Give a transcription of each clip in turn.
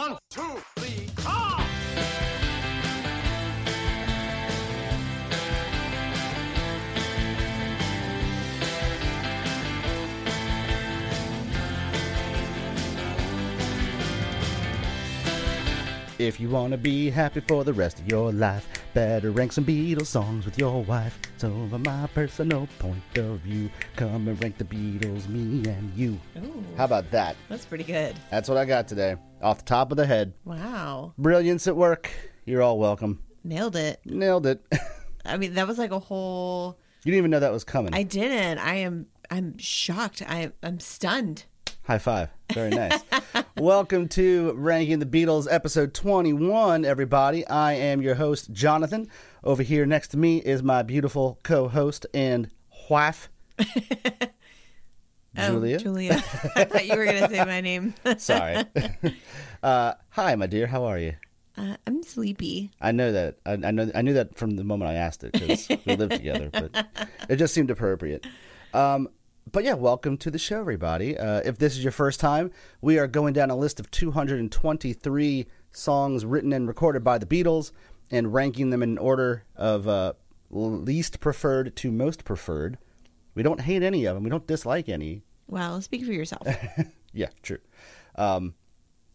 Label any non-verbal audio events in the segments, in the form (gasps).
One, two, three, four. If you wanna be happy for the rest of your life, better rank some Beatles songs with your wife. So, from my personal point of view, come and rank the Beatles, me and you. Ooh, How about that? that's pretty good. That's what I got today, off the top of the head. Wow. Brilliance at work. You're all welcome. Nailed it. Nailed it. (laughs) I mean, that was like a whole You didn't even know that was coming. I didn't. I am I'm shocked. I I'm stunned. High five. Very nice. (laughs) Welcome to Ranking the Beatles, episode 21, everybody. I am your host, Jonathan. Over here next to me is my beautiful co host and wife. (laughs) Oh, Julia. I thought you were gonna say my name. (laughs) Sorry. (laughs) uh, hi, my dear. How are you? Uh, I'm sleepy. I know that. I, I know. I knew that from the moment I asked it because we live together, but it just seemed appropriate. Um, but yeah, welcome to the show, everybody. Uh, if this is your first time, we are going down a list of 223 songs written and recorded by the Beatles and ranking them in order of uh, least preferred to most preferred. We don't hate any of them. We don't dislike any. Well, speak for yourself. (laughs) Yeah, true. Um,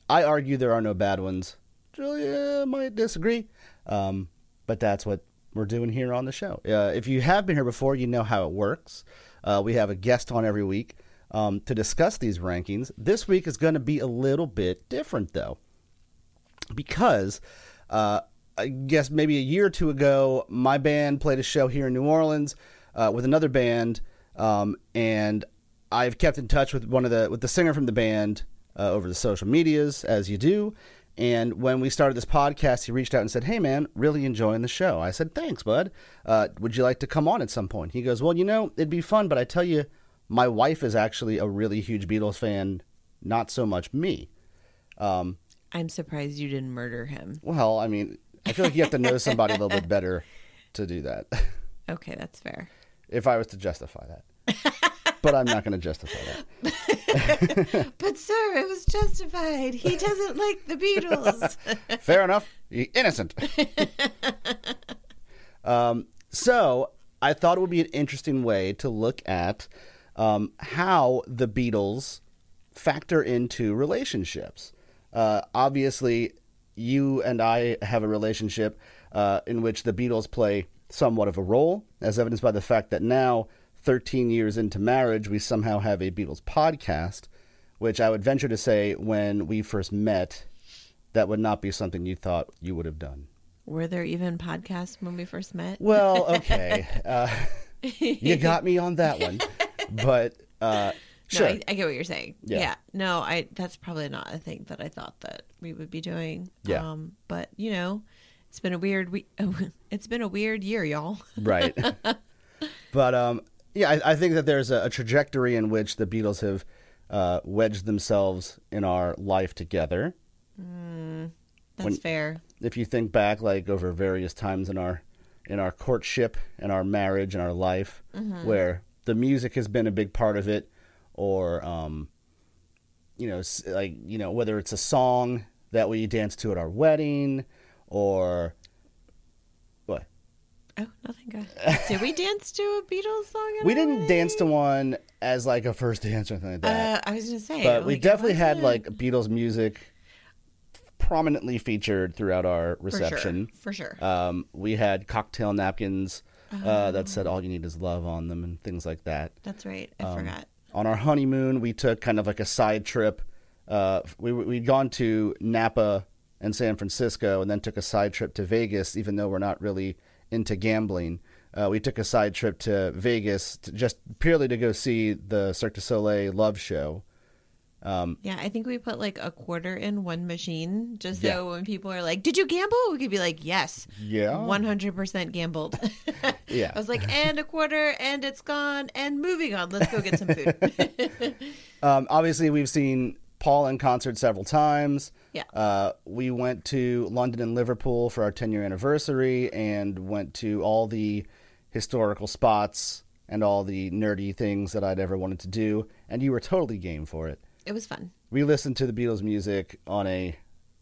I argue there are no bad ones. Julia might disagree, um, but that's what we're doing here on the show. Uh, if you have been here before, you know how it works. Uh, we have a guest on every week um, to discuss these rankings. This week is going to be a little bit different, though, because uh, I guess maybe a year or two ago, my band played a show here in New Orleans uh, with another band, um, and I've kept in touch with one of the with the singer from the band uh, over the social medias, as you do. And when we started this podcast, he reached out and said, "Hey, man, really enjoying the show." I said, "Thanks, bud. Uh, would you like to come on at some point?" He goes, "Well, you know, it'd be fun, but I tell you, my wife is actually a really huge Beatles fan. Not so much me." Um, I'm surprised you didn't murder him. well, I mean, I feel like you have to know somebody a little bit (laughs) better to do that. (laughs) Okay, that's fair. if I was to justify that, (laughs) but I'm not going to justify that. (laughs) But sir, it was justified. He doesn't like the Beatles. (laughs) Fair enough. Innocent. (laughs) um, so I thought it would be an interesting way to look at um, how the Beatles factor into relationships. Uh, obviously, you and I have a relationship uh, in which the Beatles play somewhat of a role, as evidenced by the fact that now, 13 years into marriage, we somehow have a Beatles podcast, which I would venture to say when we first met, that would not be something you thought you would have done. Were there even podcasts when we first met? Well, (laughs) okay. uh, you got me on that one. But uh, No, sure. I, I get what you're saying. Yeah. Yeah. No, I that's probably not a thing that I thought that we would be doing. Yeah. Um, but you know, it's been a weird we (laughs) it's been a weird year, y'all. right. (laughs) but um, yeah, I, I think that there's a, a trajectory in which the Beatles have uh, wedged themselves in our life together. That's When- fair. If you think back, like over various times in our in our courtship and our marriage and our life, where the music has been a big part of it, or um, you know, like you know, whether it's a song that we dance to at our wedding, or Oh, nothing good. Did we dance to a Beatles song? at we didn't dance to one as like a first dance or anything like that. Uh, I was gonna say, but we like, it definitely had like Beatles music prominently featured throughout our for sure, reception. for sure. Um, we had cocktail napkins uh, that Oh. said "All you need is love" on them and things like that. That's right. I um, forgot. On our honeymoon, we took kind of like a side trip. Uh, we we'd gone to Napa and San Francisco, and then took a side trip to Vegas. Even though we're not really into gambling, uh, we took a side trip to Vegas to just purely to go see the Cirque du Soleil Love Show. Um, Yeah, I think we put like a quarter in one machine just so Yeah. when people are like, "Did you gamble?" We could be like, "Yes, yeah, one hundred percent gambled." (laughs) Yeah. I was like, "And a quarter, and it's gone, and moving on. Let's go get some food." (laughs) Um, obviously, we've seen Paul in concert several times. Yeah. Uh, we went to London and Liverpool for our 10 year anniversary and went to all the historical spots and all the nerdy things that I'd ever wanted to do. And you were totally game for it. it was fun. We listened to the Beatles music on a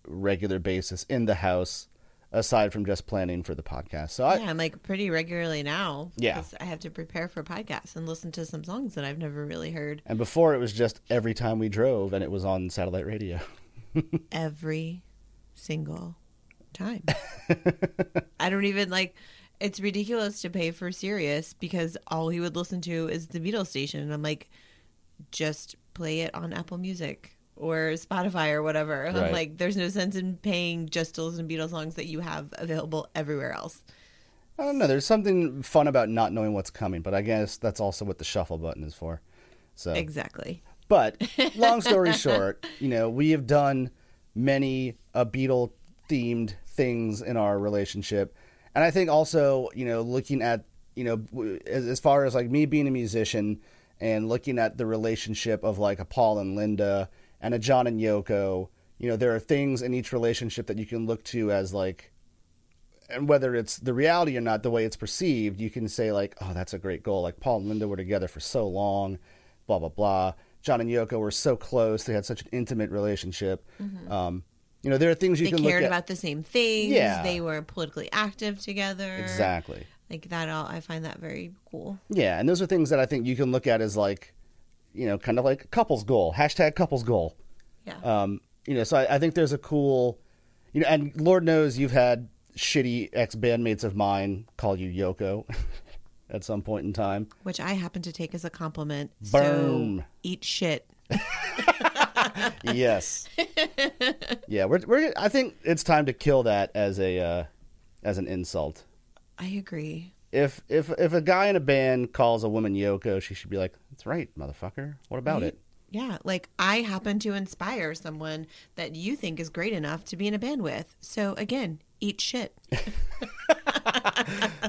regular basis in the house, aside from just planning for the podcast. So I, yeah, I'm like pretty regularly now. Yeah. I have to prepare for podcasts and listen to some songs that I've never really heard and before it was just every time we drove, and it was on satellite radio. (laughs) every single time. I don't even like. It's ridiculous to pay for Sirius because all he would listen to is the Beatles station. And I'm like, just play it on Apple Music or Spotify or whatever. Right. I'm like, there's no sense in paying just to listen to Beatles songs that you have available everywhere else. I don't know. There's something fun about not knowing what's coming, but I guess that's also what the shuffle button is for. So Exactly. But (laughs) long story short, you know, we have done many uh, a Beatle themed things in our relationship. And I think also, you know, looking at, you know, as, as far as like me being a musician and looking at the relationship of like a Paul and Linda and a John and Yoko, you know, there are things in each relationship that you can look to as like, and whether it's the reality or not, the way it's perceived, you can say like, "Oh, that's a great goal." Like Paul and Linda were together for so long, blah blah blah. John and Yoko were so close; they had such an intimate relationship. Um, you know, there are things you They can cared look at. about the same things. Yeah. They were politically active together. exactly. Like that all I find that very cool. Yeah, and those are things that I think you can look at as like, you know, kind of like a couples goal. Hashtag couples goal. Yeah. Um, you know, so I, I think there's a cool, you know, and Lord knows you've had shitty ex bandmates of mine call you Yoko (laughs) at some point in time. Which I happen to take as a compliment. Boom. So eat shit. yes. (laughs) yeah, we're, we're. I think it's time to kill that as a uh, as an insult. I agree. If if if a guy in a band calls a woman Yoko, she should be like, "That's right, motherfucker. What about Right? it?" Yeah, like I happen to inspire someone that you think is great enough to be in a band with. So again, eat shit. (laughs)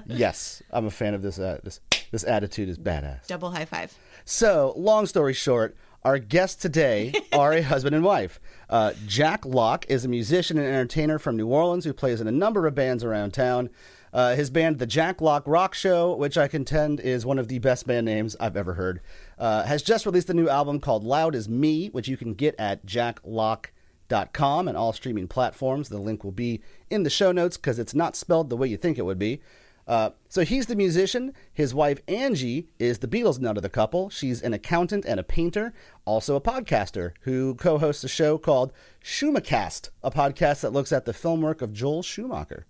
Yes, I'm a fan of this. Uh, this this attitude is badass. Double high five. So, long story short, our guests today (laughs) are a husband and wife. Uh, Jack Locke is a musician and entertainer from New Orleans who plays in a number of bands around town. Uh, his band, The Jack Locke Rock Show, which I contend is one of the best band names I've ever heard, uh, has just released a new album called Loud Is Me, which you can get at jacklocke.com and all streaming platforms. The link will be in the show notes because it's not spelled the way you think it would be. Uh, so he's the musician. His wife Angie is the Beatles nut of the couple. She's an accountant and a painter, also a podcaster who co-hosts a show called Schumacast, a podcast that looks at the film work of Joel Schumacher.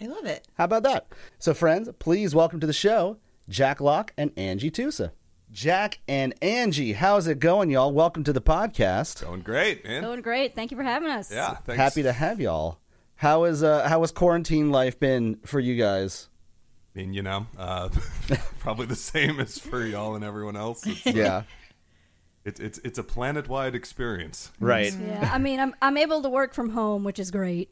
I love it. How about that? So, friends, please welcome to the show Jack Locke and Angie Tusa. Jack and Angie, how's it going, y'all? Welcome to the podcast. Going great, man. Going great. Thank you for having us. yeah, thanks. Happy to have y'all. How is uh, how has quarantine life been for you guys? I mean, you know, uh, (laughs) probably the same as for y'all and everyone else. It's, Yeah, it's it's it's a planet-wide experience. right. Yeah. I mean, I'm I'm able to work from home, which is great.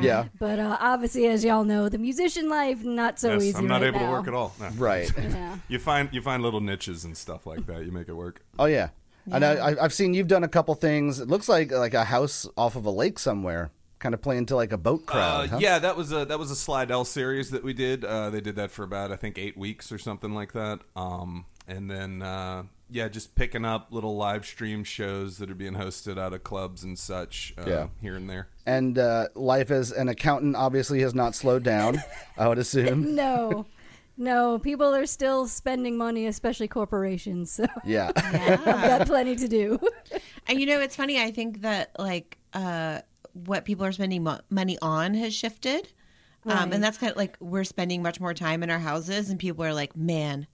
Yeah, but uh, obviously, as y'all know, the musician life not so Yes, easy. I'm not right able now. to work at all. No. right. (laughs) Yeah. You find you find little niches and stuff like that. You make it work. Oh yeah, I know. I, I've seen you've done a couple things. It looks like like a house off of a lake somewhere, kind of playing to like a boat crowd. Uh, huh? Yeah, that was a that was a Slidell series that we did. Uh, they did that for about I think eight weeks or something like that. Um, and then uh, yeah, just picking up little live stream shows that are being hosted out of clubs and such uh, Yeah. here and there. And uh, life as an accountant obviously has not slowed down. I would assume. (laughs) No. No, people are still spending money, especially corporations. So Yeah. (laughs) I've got plenty to do. (laughs) And you know, it's funny. I think that like uh, what people are spending mo- money on has shifted, um, and that's kind of like we're spending much more time in our houses, and people are like, "Man,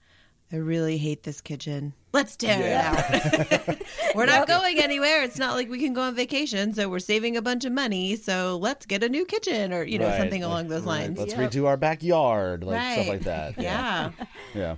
I really hate this kitchen. Let's tear it out. (laughs) we're not going anywhere. It's not like we can go on vacation, so we're saving a bunch of money. So let's get a new kitchen, or you know, Right. something along those lines. Let's Yep. redo our backyard, like stuff like that. Yeah. Yeah.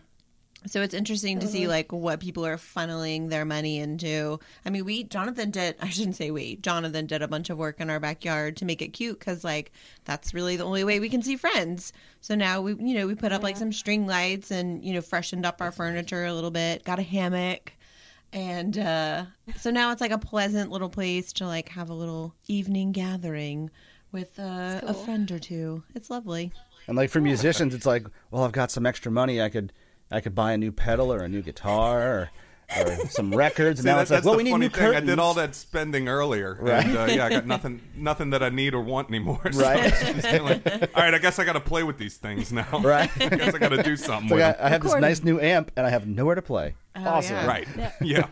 So it's interesting to see like what people are funneling their money into. I mean, we Jonathan did. (laughs) I shouldn't say we. Jonathan did a bunch of work in our backyard to make it cute because like that's really the only way we can see friends. So now we, you know, we put up like some string lights and you know freshened up our furniture a little bit. Got a hammock, and uh, so now it's like a pleasant little place to like have a little evening gathering with uh, a friend or two. It's lovely. And like for musicians, it's like, well, I've got some extra money. I could, I could buy a new pedal or a new guitar, or or (laughs) some records. And See, now that- it's like, that's well, the we need funny new thing. curtains. I did all that spending earlier, Right. and uh, yeah, I got (laughs) nothing, nothing that I need or want anymore. (laughs) So Right. just like, all right, I guess I got to play with these things now. Right. I guess I got to do something So with I, them. I have this nice new amp, and I have nowhere to play. Oh, awesome. yeah. Right. Yeah. Yeah.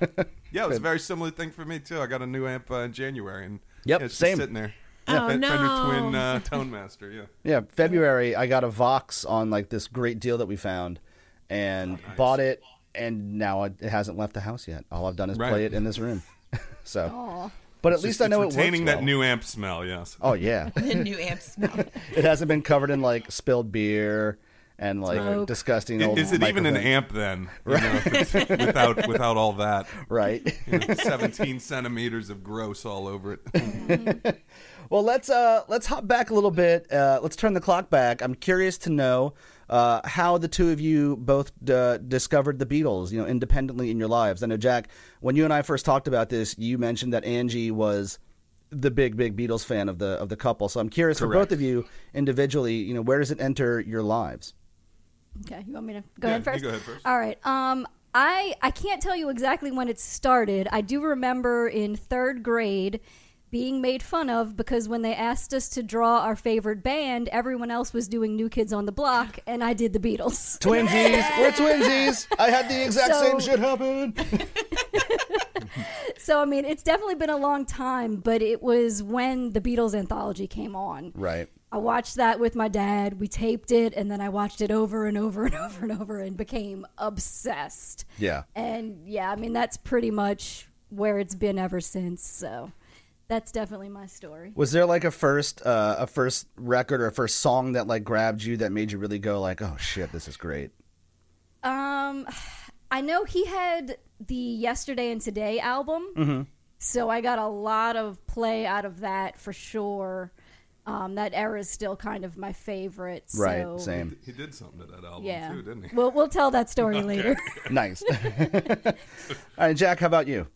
Yeah. it was a very similar thing for me too. I got a new amp uh, in January, and Yep, yeah, it's just same. sitting there. Oh, Fender no. Twin uh, Tone Master. Yeah. Yeah, February I got a Vox on like this great deal that we found, and Oh, bought it, and now it it hasn't left the house yet. All I've done is Right. play it in this room. (laughs) so, Aw. but at It's least just- I know it it's works retaining that well. new amp smell. Yes. Oh yeah, (laughs) The new amp smell. it hasn't been covered in like spilled beer and like Smoke. disgusting I- old. Is it even an amp then? You know, without without all that, Right. you know, seventeen centimeters of gross all over it. (laughs) Well, let's uh let's hop back a little bit. Uh, let's turn the clock back. I'm curious to know uh, how the two of you both uh, discovered the Beatles, you know, independently in your lives. I know Jack, when you and I first talked about this, you mentioned that Angie was the big, big Beatles fan of the of the couple. So I'm curious for both of you individually, you know, where does it enter your lives? Okay, you want me to go Yeah, ahead you first? go ahead first. All right. Um, I I can't tell you exactly when it started. I do remember in third grade being made fun of because when they asked us to draw our favorite band, everyone else was doing New Kids on the Block, and I did the Beatles. Twinsies, we're twinsies. I had the exact So- same shit happen. (laughs) So I mean, it's definitely been a long time, but it was when the Beatles anthology came on. Right. I watched that with my dad. We taped it, and then I watched it over and over and (laughs) over and over, and became obsessed. Yeah. And yeah, I mean that's pretty much where it's been ever since. So that's definitely my story. Was there like a first uh, a first record or a first song that like grabbed you that made you really go like, oh shit, this is great? Um, I know he had the Yesterday and Today album, Mm-hmm. so I got a lot of play out of that for sure. Um, that era is still kind of my favorite. Right. Same. He did something to that album Yeah, too, didn't he? we'll we'll tell that story (laughs) later. Nice. (laughs) All right, Jack. How about you?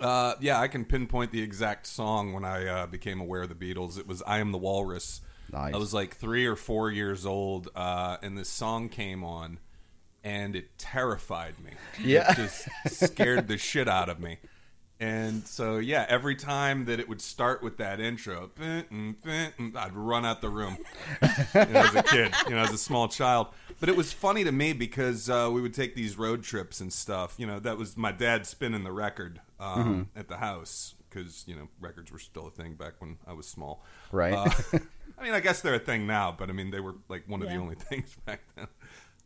Uh, yeah, I can pinpoint the exact song when I uh, became aware of the Beatles. It was "I Am the Walrus." Nice. I was like three or four years old, uh, and this song came on, and it terrified me. (laughs) Yeah. it just scared the shit out of me. And so, yeah, every time that it would start with that intro, I'd run out the room you know, as a kid, you know, as a small child. But it was funny to me because uh, we would take these road trips and stuff. You know, that was my dad spinning the record um, at the house because you know records were still a thing back when I was small. Right. Uh, (laughs) I mean, I guess they're a thing now, but I mean, they were like one of the only (laughs) things back then.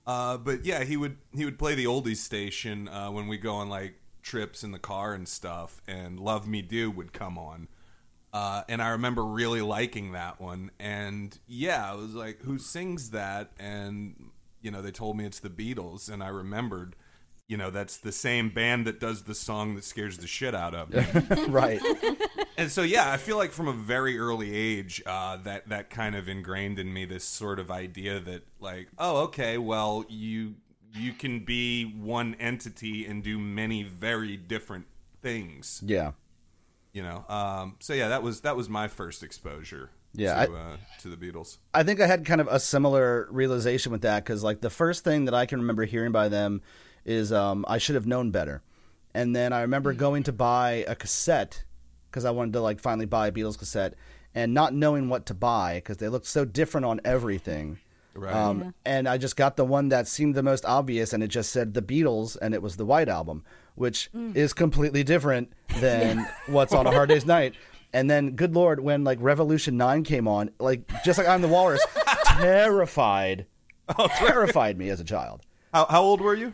Uh, but yeah, he would he would play the oldies station uh, when we go on like trips in the car and stuff, and "Love Me Do" would come on. Uh, and I remember really liking that one. And yeah, I was like, who sings that? And, you know, they told me it's the Beatles. And I remembered, you know, that's the same band that does the song that scares the shit out of me. (laughs) right. and so, yeah, I feel like from a very early age, uh, that, that kind of ingrained in me this sort of idea that, like, oh, okay, well, you. You can be one entity and do many very different things Yeah. you know um, so yeah that was that was my first exposure Yeah, to, I- uh, to the beatles I think I had kind of a similar realization with that because, like, the first thing that I can remember hearing by them is um, I should have known better. And then I remember going to buy a cassette because I wanted to, like, finally buy a Beatles cassette and not knowing what to buy because they looked so different on everything. right Um, Yeah. And I just got the one that seemed the most obvious, and it just said the Beatles, and it was the White Album, which is completely different (laughs) than what's on a Hard Day's Night. And then, good lord, when like Revolution Nine came on, like just like I'm the Walrus, (laughs) terrified, oh, (laughs) terrified me as a child. how, how old were you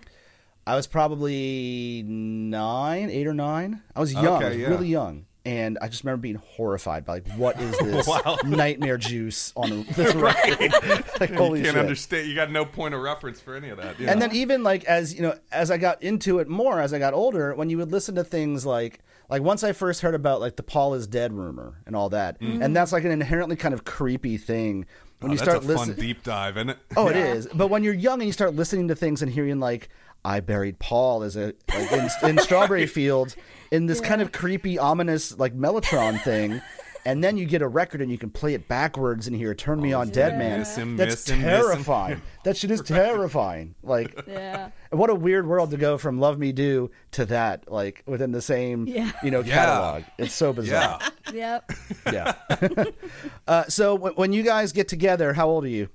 I was probably nine, eight or nine. I was young, Okay, yeah. really young, and I just remember being horrified by like, what is (laughs) this Wow. nightmare juice on (laughs) this record? (laughs) like, holy you can't shit! understand you got no point of reference for any of that yeah. And then even like as you know, as I got into it more, as I got older, when you would listen to things like like once I first heard about like the Paul is dead rumor and all that, mm-hmm. and that's like an inherently kind of creepy thing when Oh, you that's start listening. deep dive isn't it Oh, it is. But when you're young and you start listening to things and hearing like I buried Paul as a like in, in Strawberry (laughs) Fields in this kind of creepy, ominous like Mellotron thing. and then you get a record and you can play it backwards and hear "Turn Me On, Dead Man." Miss him, That's miss him, miss him. terrifying. That shit is (laughs) terrifying. Like, Yeah. what a weird world to go from "Love Me Do" to that, like within the same, Yeah. you know, Yeah. catalog. It's so bizarre. Yeah. (laughs) Yep. Yeah. uh, so w- when you guys get together, how old are you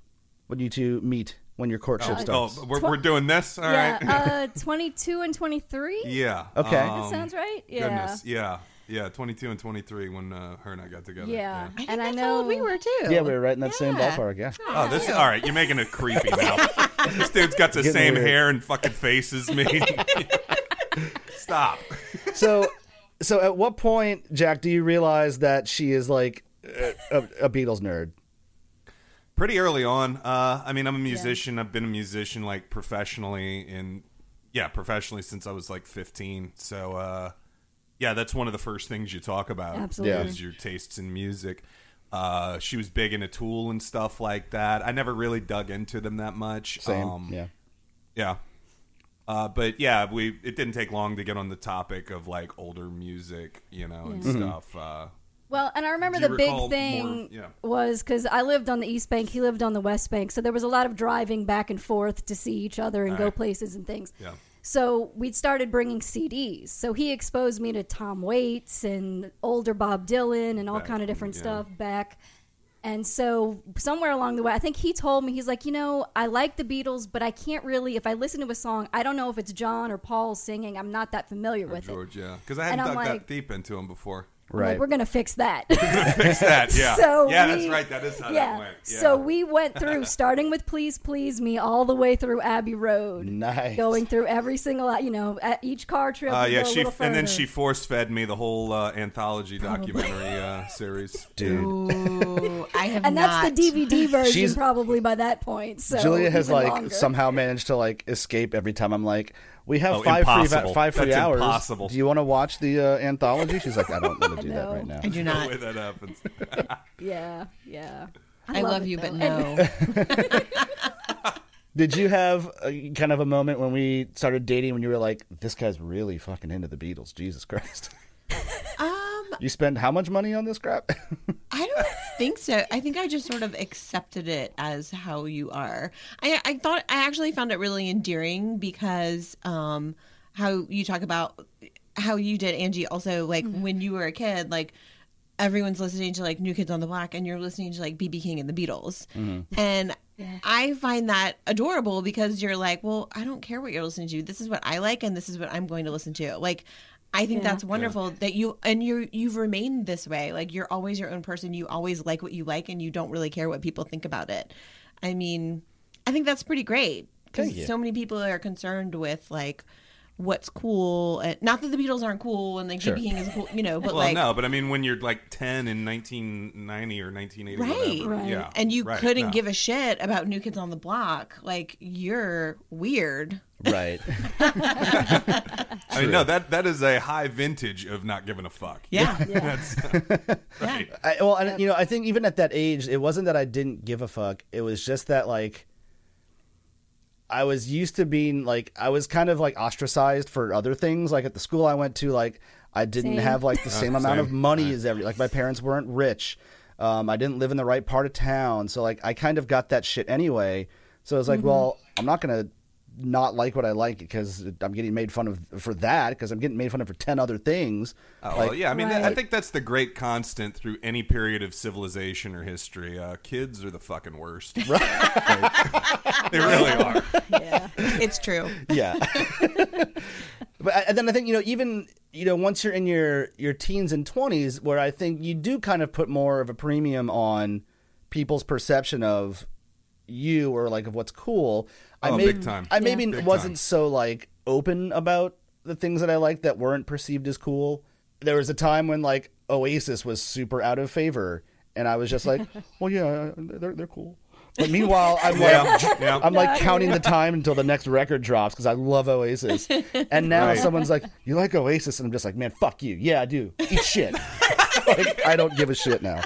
when you two meet? When your courtship Oh, starts? we're, we're doing this? All yeah. right. Uh, (laughs) 22 and 23? yeah. Okay. That um, sounds right. Yeah. Goodness. Yeah. Yeah. 22 and 23 when uh, her and I got together. Yeah. I think And I that's know old we were too. yeah, we were right in that same Yeah. ballpark. Yeah. Oh, this is all right. You're making it creepy now. (laughs) this dude's got the Getting same weird. hair and fucking face as me. (laughs) Stop. So, so at what point, Jack, do you realize that she is like a, a, a Beatles nerd? Pretty early on. Uh, I mean, I'm a musician. I've been a musician like professionally in, yeah, professionally since I was like 15. So, uh, yeah, that's one of the first things you talk about. Absolutely. Is your tastes in music. Uh, she was big into Tool and stuff like that. I never really dug into them that much. Same. Um, yeah. Yeah. Uh, but yeah, we it didn't take long to get on the topic of like older music, you know, and Mm-hmm. stuff. Uh, Well, and I remember the big thing more- yeah. was because I lived on the East Bank, he lived on the West Bank, so there was a lot of driving back and forth to see each other and go Right. places and things. Yeah. So we'd started bringing CDs. So he exposed me to Tom Waits and older Bob Dylan and all Back kind of different yeah. stuff back. And so somewhere along the way, I think he told me he's like, you know, I like the Beatles, but I can't really. If I listen to a song, I don't know if it's John or Paul singing. I'm not that familiar with it. George, yeah, because I hadn't And dug like- that deep into him before. I'm like, Right. we're gonna fix that. Fix that, (laughs) yeah, So yeah, we- that's right. That is how yeah. that went. Yeah. So we went through (laughs) starting with "Please Please Me" all the way through Abbey Road, Nice. going through every single, you know, at each car trip. Uh, yeah, go a she little and then she force fed me the whole uh, anthology documentary uh, series. Dude. Ooh, I have and not. that's the DVD (laughs) version She's- probably by that point. So Julia has like longer. somehow managed to like escape every time I'm like, we have Oh, five free five free That's hours. impossible. Do you want to watch the uh, anthology? She's like, I don't want to do that right now. I do No not. way that happens. (laughs) Yeah, yeah. I love it, you, though. but (laughs) no. (laughs) Did you have a, kind of a moment when we started dating when you were like, this guy's really fucking into the Beatles? Jesus Christ. Um, You spend how much money on this crap? (laughs) I don't think so. I think I just sort of accepted it as how you are. I, I thought I actually found it really endearing because um, how you talk about how you did, Angie. Also, like when you were a kid, like everyone's listening to like New Kids on the Block, and you're listening to like BB King and the Beatles, and. I find that adorable because you're like, well, I don't care what you're listening to. This is what I like, and this is what I'm going to listen to. Like, I think Yeah. that's wonderful that you and you you've remained this way. Like you're always your own person. You always like what you like, and you don't really care what people think about it. I mean, I think that's pretty great because so many people are concerned with like what's cool. And, not that the Beatles aren't cool and like Sure. BB King is cool, you know, but well, like no, but I mean, when you're like 10 in 1990 or 1980, Right. whatever, Right. yeah, and you right, couldn't no. give a shit about New Kids on the Block, like you're weird. Right. (laughs) I mean, no, that that is a high vintage of not giving a fuck. Yeah, (laughs) That's, yeah. (laughs) I, well, and you know, I think even at that age, it wasn't that I didn't give a fuck. It was just that like I was used to being like I was kind of like ostracized for other things. Like at the school I went to, like I didn't Same. have like the same amount of same. money as every. Like my parents weren't rich. Um, I didn't live in the right part of town, so like I kind of got that shit anyway. So it's like, Mm-hmm. well, I'm not gonna not like what I like because I'm getting made fun of for that because I'm getting made fun of for ten other things. Oh, like, well, yeah, I mean, Right. I think that's the great constant through any period of civilization or history. Uh, kids are the fucking worst. (laughs) they really are. yeah. It's true. (laughs) yeah (laughs) but and then i think you know even you know once you're in your your teens and 20s where i think you do kind of put more of a premium on people's perception of you or like of what's cool i Oh, may, big time. i maybe Big wasn't time. so like open about the things that i liked that weren't perceived as cool there was a time when like oasis was super out of favor and i was just like (laughs) well yeah they're, they're cool but meanwhile i'm like Yeah, yeah. (laughs) I'm like counting the time until the next record drops because I love Oasis. And now Right. someone's like, "You like Oasis?" and I'm just like, "Man, fuck you. Yeah, I do. Eat shit." (laughs) like I don't give a shit now.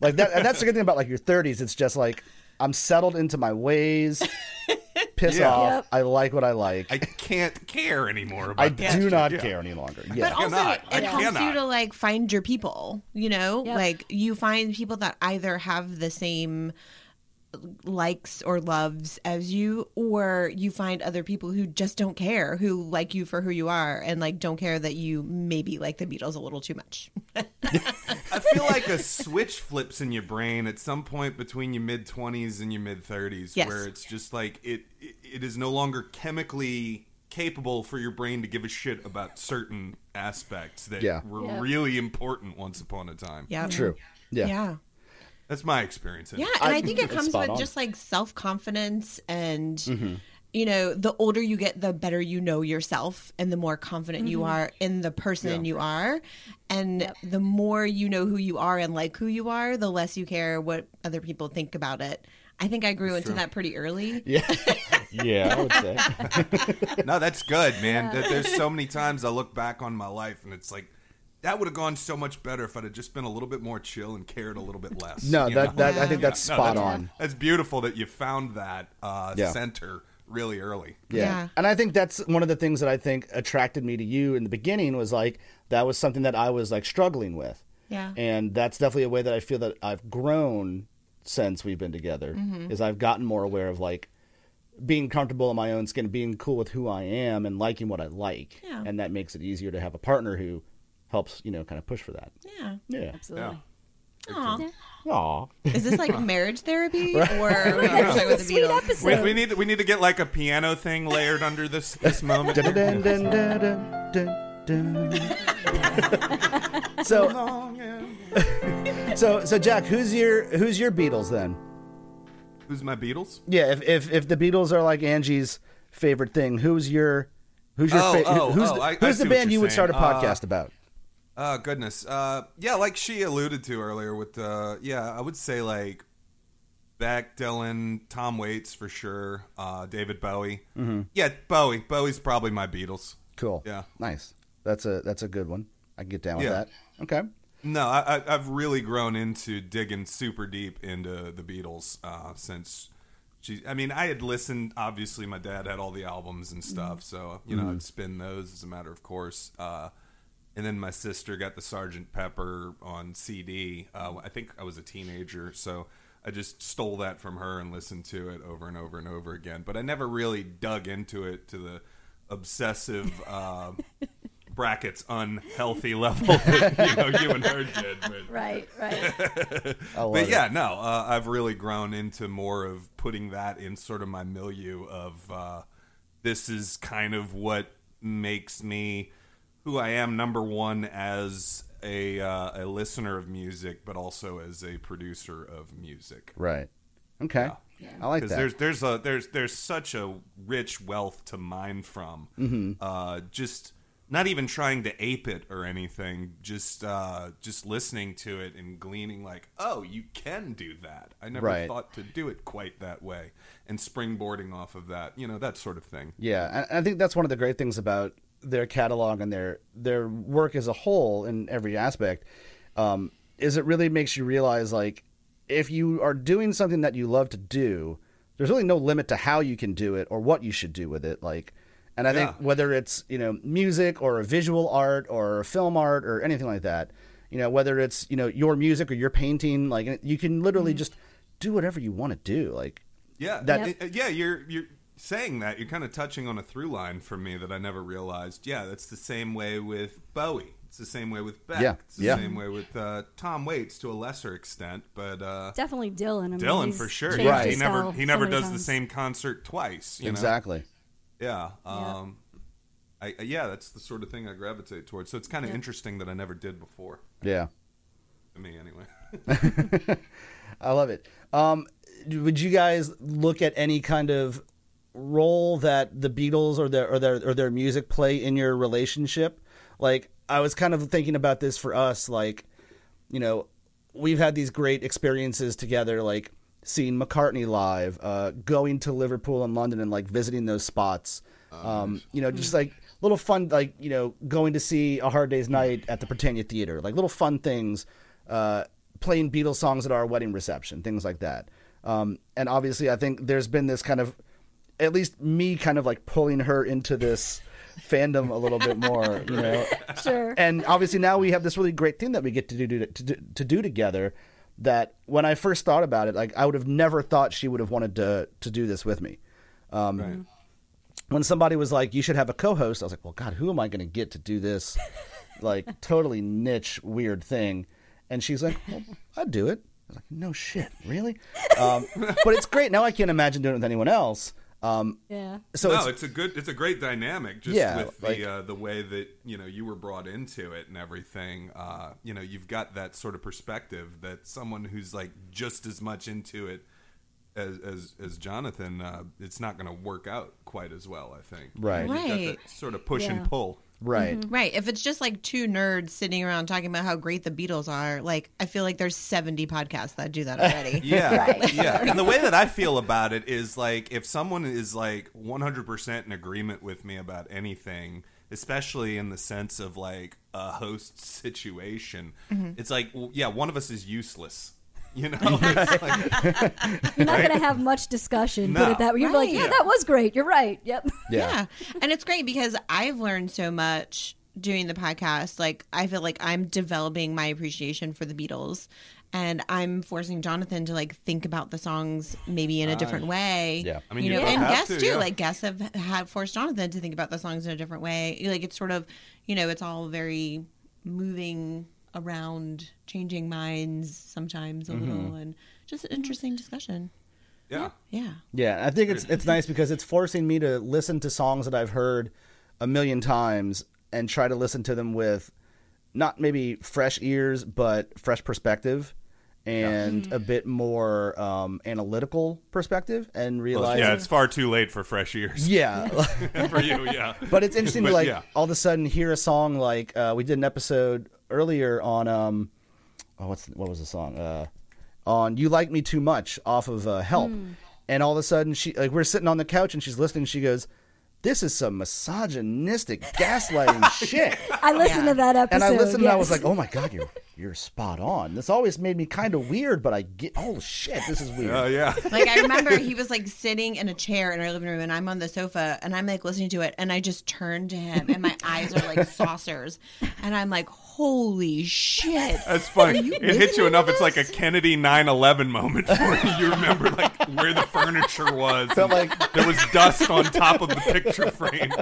Like that. And that's the good thing about like your 30s. It's just like I'm settled into my ways. (laughs) piss Yeah. off. Yep. I like what I like. I I, can't care anymore about that I do shit, not yeah. care any longer. Yeah. But also, cannot. I it helps you to like find your people. You know, Yep. like you find people that either have the same likes or loves as you, or you find other people who just don't care, who like you for who you are, and like don't care that you maybe like the Beatles a little too much. (laughs) I feel like a switch flips in your brain at some point between your mid twenties and your mid thirties, Yes. where it's just like it, it it is no longer chemically capable for your brain to give a shit about certain aspects that Yeah. were Yeah. really important once upon a time. Yeah, True. Yeah. yeah. That's my experience. Yeah, and I, I- think it comes with on. just like self confidence and Mm-hmm. you know, the older you get, the better you know yourself and the more confident you are in the person you are. And the more you know who you are and like who you are, the less you care what other people think about it. I think I grew into that pretty early. (laughs) Yeah. yeah, I would say. (laughs) no, that's good, man. There- There's so many times I look back on my life and it's like that would have gone so much better if I'd have just been a little bit more chill and cared a little bit less. No, that, that I think that's No, spot that's, on. (laughs) That's beautiful that you found that uh, Yeah. center really early. Yeah. Yeah. And I think that's one of the things that I think attracted me to you in the beginning was like that was something that I was like struggling with. Yeah. And that's definitely a way that I feel that I've grown since we've been together Mm-hmm. is I've gotten more aware of like being comfortable in my own skin, being cool with who I am and liking what I like. Yeah. And that makes it easier to have a partner who helps, you know, kind of push for that. Yeah. Yeah. Absolutely. Aw. Aw. (laughs) Is this like marriage therapy (laughs) or are (laughs) we with the Sweet Beatles? episode. We, we need we need to get like a piano thing layered under this this moment. So so so Jack, who's your who's your Beatles then? Who's my Beatles? Yeah, if if if the Beatles are like Angie's favorite thing, who's your who's your Oh, fa- oh, who's oh, the, I- I who's see the band you're you would start a saying. Uh, podcast about? Oh goodness. Uh, yeah, like she alluded to earlier with uh, yeah, I would say like Beck, Dylan, Tom Waits for sure, uh, David Bowie. Mm-hmm. Yeah, Bowie. Bowie's probably my Beatles. Cool. Yeah. Nice. That's a that's a good one. I can get down with Yeah. that. Okay. No, I, I, I've really grown into digging super deep into the Beatles uh, since. She, I mean, I had listened. Obviously, my dad had all the albums and stuff, so you know, I'd spin those as a matter of course. Uh, and then my sister got the Sergeant Pepper on CD. Uh, I think I was a teenager, so I just stole that from her and listened to it over and over and over again. But I never really dug into it to the obsessive. (laughs) Uh, brackets unhealthy level (laughs) that you know you and her did but (laughs) Right, right. I love but it. yeah, no, uh, I've really grown into more of putting that in sort of my milieu of uh, this is kind of what makes me who I am. Number one as a uh, a listener of music, but also as a producer of music. Right. Okay. Yeah. I like that. there's there's a there's there's such a rich wealth to mine from. Mm-hmm. Uh, just not even trying to ape it or anything. Just uh, just listening to it and gleaning like, oh, you can do that. I never Right. thought to do it quite that way, and springboarding off of that, you know, that sort of thing. Yeah, and I think that's one of the great things about their catalog and their their work as a whole in every aspect. Um, is it really makes you realize like if you are doing something that you love to do, there's really no limit to how you can do it or what you should do with it. Like, and I think whether it's you know music or a visual art or film art or anything like that, you know whether it's you know your music or your painting, like you can literally just do whatever you want to do. Like, Yeah, That- uh, yeah, you're you're saying that you're kind of touching on a through line for me that I never realized. Yeah, that's the same way with Bowie. It's the same way with Beck. Yeah, It's the yeah. same way with uh, Tom Waits to a lesser extent, but uh, Definitely Dylan. I mean, Dylan for sure. changed Yeah, he never he never many does the same concert twice. You know? exactly. Yeah. Um, I, I- yeah, that's the sort of thing I gravitate towards. So it's kind of Yeah. interesting that I never did before. Yeah. To me, anyway. (laughs) (laughs) I love it. Um, would you guys look at any kind of role that the Beatles or their or their or their music play in your relationship? Like, I was kind of thinking about this for us. Like, you know, we've had these great experiences together. Like seeing McCartney live, uh, going to Liverpool and London, and like visiting those spots. Um, you know, just like little fun, like you know, going to see A Hard Day's Night at the Prytania Theater, like little fun things. Uh, playing Beatles songs at our wedding reception, things like that. Um, and obviously, I think there's been this kind of at least me kind of like pulling her into this fandom a little bit more, you know. (laughs) Sure. And obviously now we have this really great thing that we get to do to, to, to do together. That when I first thought about it, like I would have never thought she would have wanted to to do this with me. Um, Right. When somebody was like, "You should have a co-host," I was like, "Well, God, who am I going to get to do this, like (laughs) totally niche weird thing?" And she's like, well, "I'd do it." I was like, "No shit, really?" Um, but it's great now. I can't imagine doing it with anyone else. Um, yeah. so no, it's, it's, a good, it's a great dynamic. Just Yeah, with the like- uh, the way that you know you were brought into it and everything. Uh, you know, you've got that sort of perspective that someone who's like just as much into it as as, as Jonathan, uh, it's not going to work out quite as well. I think. Right. You've got Right. that sort of push Yeah. and pull. Right. Mm-hmm. Right. If it's just like two nerds sitting around talking about how great the Beatles are, like I feel like there's 70 podcasts that do that already. (laughs) Yeah, (laughs) yeah. And the way that I feel about it is like if someone is like 100% in agreement with me about anything, especially in the sense of like a host situation, mm-hmm. it's like, well, yeah, one of us is useless. You know, (laughs) It's like- You're not going to have much discussion. Put No. it that way. You're like, Right. yeah, that was great. You're right. Yep. Yeah. (laughs) Yeah. And it's great because I've learned so much doing the podcast. Like, I feel like I'm developing my appreciation for the Beatles. And I'm forcing Jonathan to like think about the songs maybe in a different way. Yeah. I mean, you you know, and have guests to, too. yeah. Like guests have have forced Jonathan to think about the songs in a different way. Like it's sort of, you know, it's all very moving around, changing minds sometimes a Mm-hmm. little, and just an interesting discussion. yeah. Yeah. Yeah, I think it's it's nice because it's forcing me to listen to songs that I've heard a million times and try to listen to them with not maybe fresh ears but fresh perspective and a bit more um, analytical perspective and realize Yeah, it's far too late for fresh ears yeah. (laughs) for you. Yeah, But it's interesting to like yeah. all of a sudden hear a song like uh, we did an episode earlier on um oh what's what was the song uh on you like me too much off of uh, Help, and all of a sudden she like we're sitting on the couch and she's listening. She goes, "This is some misogynistic gaslighting (laughs) shit." I listened Yeah. to that episode. And I listened and I was like, "Oh my god, you're you're spot on." This always made me kind of weird, but I get oh shit, this is weird. Oh yeah. (laughs) Like I remember (laughs) he was like sitting in a chair in our living room and I'm on the sofa and I'm like listening to it and I just turned to him and my (laughs) eyes are like saucers and I'm like, holy shit. That's funny. you It hits you listening to enough. It's like a? Kennedy 9/11 moment for you. You remember like where the furniture was. Felt like- there was dust on top of the picture frame.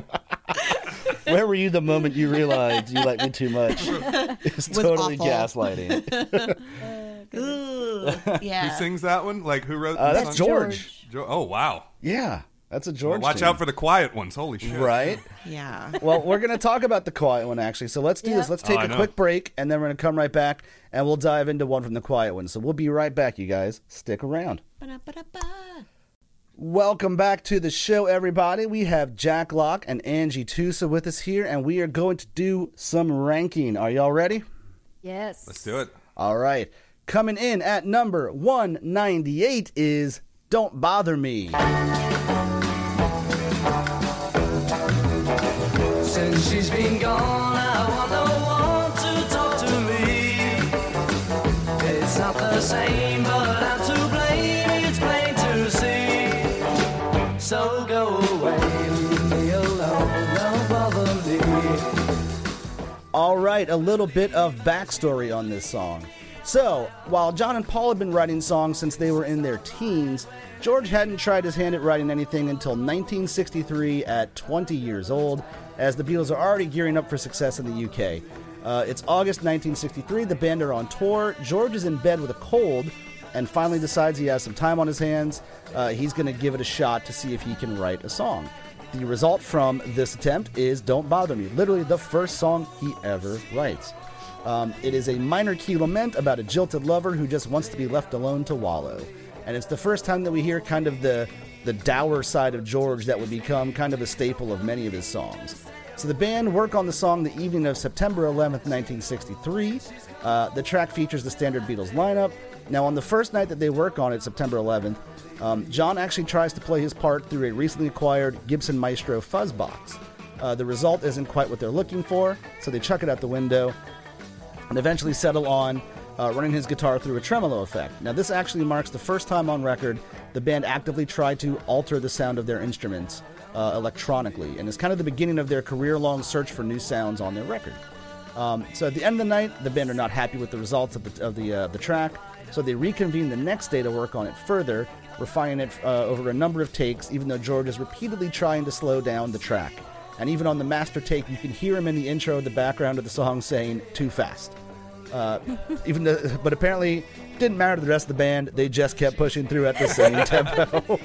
Where were you the moment you realized you like me too much? (laughs) It's Was totally awful. gaslighting. (laughs) Ugh. Who Yeah. sings that one? Like who wrote Uh, the that's song? George. Jo- oh wow. Yeah, that's a George. Watch tune. out for the quiet ones. Holy shit. right. Yeah. Well, we're going to talk about the quiet one actually. So let's do Yeah. this. Let's take Oh, I a know. quick break and then we're going to come right back and we'll dive into one from the quiet one. So we'll be right back, you guys. Stick around. Ba-da-ba-da-ba. Welcome back to the show, everybody. We have Jack Locke and Angie Tusa with us here, and we are going to do some ranking. Are y'all ready? yes. Let's do it. All right. Coming in at number 198 is Don't Bother Me. Since she's been gone, I want no one to talk to me. It's not the same, A little bit of backstory on this song. So, while John and Paul had been writing songs since they were in their teens, George hadn't tried his hand at writing anything until 1963 at 20 years old, as the Beatles are already gearing up for success in the UK. Uh, it's August 1963, the band are on tour. George is in bed with a cold and finally decides he has some time on his hands. Uh, he's going to give it a shot to see if he can write a song. The result from this attempt is Don't Bother Me, literally the first song he ever writes. Um, it is a minor key lament about a jilted lover who just wants to be left alone to wallow. And it's the first time that we hear kind of the, the dour side of George that would become kind of a staple of many of his songs. So the band work on the song the evening of September 11th, 1963. Uh, the track features the standard Beatles lineup. Now, on the first night that they work on it, September 11th, um, John actually tries to play his part through a recently acquired Gibson Maestro fuzz box. Uh, the result isn't quite what they're looking for, so they chuck it out the window and eventually settle on uh, running his guitar through a tremolo effect. Now, this actually marks the first time on record the band actively tried to alter the sound of their instruments uh, electronically, and is kind of the beginning of their career long search for new sounds on their record. Um, so at the end of the night, the band are not happy with the results of the, of the, uh, the track, so they reconvene the next day to work on it further, refining it uh, over a number of takes, even though George is repeatedly trying to slow down the track. And even on the master take, you can hear him in the intro, the background of the song, saying "too fast." Uh, even though, but apparently didn't matter to the rest of the band. They just kept pushing through at the same (laughs) tempo.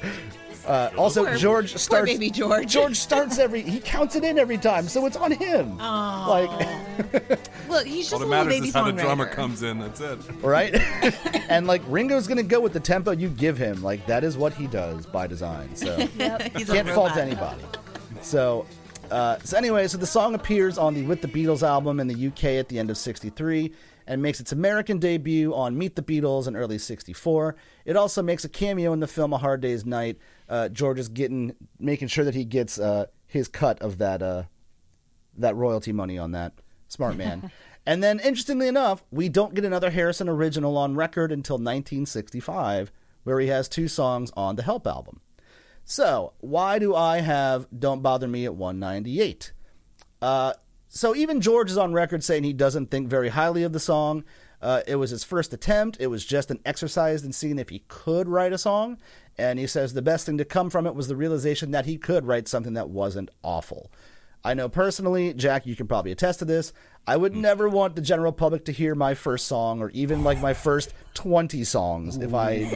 Uh, also, Poor- George poor starts. baby George. George starts every. He counts it in every time, so it's on him. Like, (laughs) Well, he's All just that a little matters baby is how the drummer comes in. That's it. right? (laughs) (laughs) and like Ringo's gonna go with the tempo you give him. Like that is what he does by design. So He's a can't fault anybody. So, uh, so anyway, so the song appears on the With the Beatles album in the UK at the end of '63 and makes its American debut on Meet the Beatles in early '64. It also makes a cameo in the film A Hard Day's Night. Uh, George is getting making sure that he gets uh, his cut of that uh, that royalty money on that. Smart man. (laughs) and then, interestingly enough, we don't get another Harrison original on record until 1965, where he has two songs on the Help album. So, why do I have Don't Bother Me at 198? Uh, so, even George is on record saying he doesn't think very highly of the song. Uh, it was his first attempt. It was just an exercise in seeing if he could write a song. And he says the best thing to come from it was the realization that he could write something that wasn't awful. I know personally, Jack, you can probably attest to this. I would never want the general public to hear my first song or even like my first 20 songs if I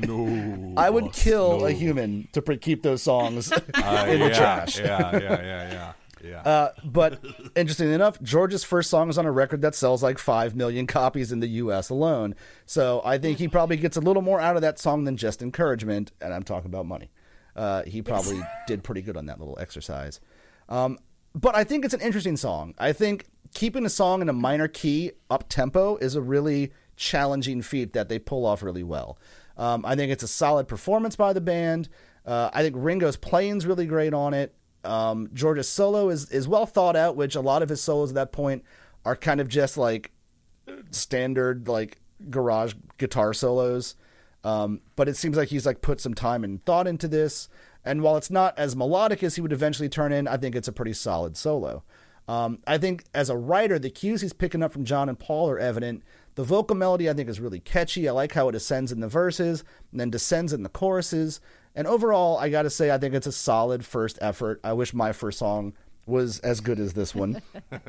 I would kill a human to pre- keep those songs (laughs) Uh, in the trash. Yeah, yeah, yeah, yeah. Yeah. Uh, but (laughs) interestingly enough, George's first song is on a record that sells like 5 million copies in the US alone. So I think he probably gets a little more out of that song than just encouragement. And I'm talking about money. Uh, he probably did pretty good on that little exercise. Um, but I think it's an interesting song. I think keeping a song in a minor key up tempo is a really challenging feat that they pull off really well. Um, I think it's a solid performance by the band. Uh, I think Ringo's playing's really great on it. Um, George's solo is is well thought out, which a lot of his solos at that point are kind of just like standard like garage guitar solos. Um, but it seems like he's like put some time and thought into this. And while it's not as melodic as he would eventually turn in, I think it's a pretty solid solo. Um, I think as a writer, the cues he's picking up from John and Paul are evident. The vocal melody I think is really catchy. I like how it ascends in the verses and then descends in the choruses. And overall, I got to say, I think it's a solid first effort. I wish my first song was as good as this one. (laughs)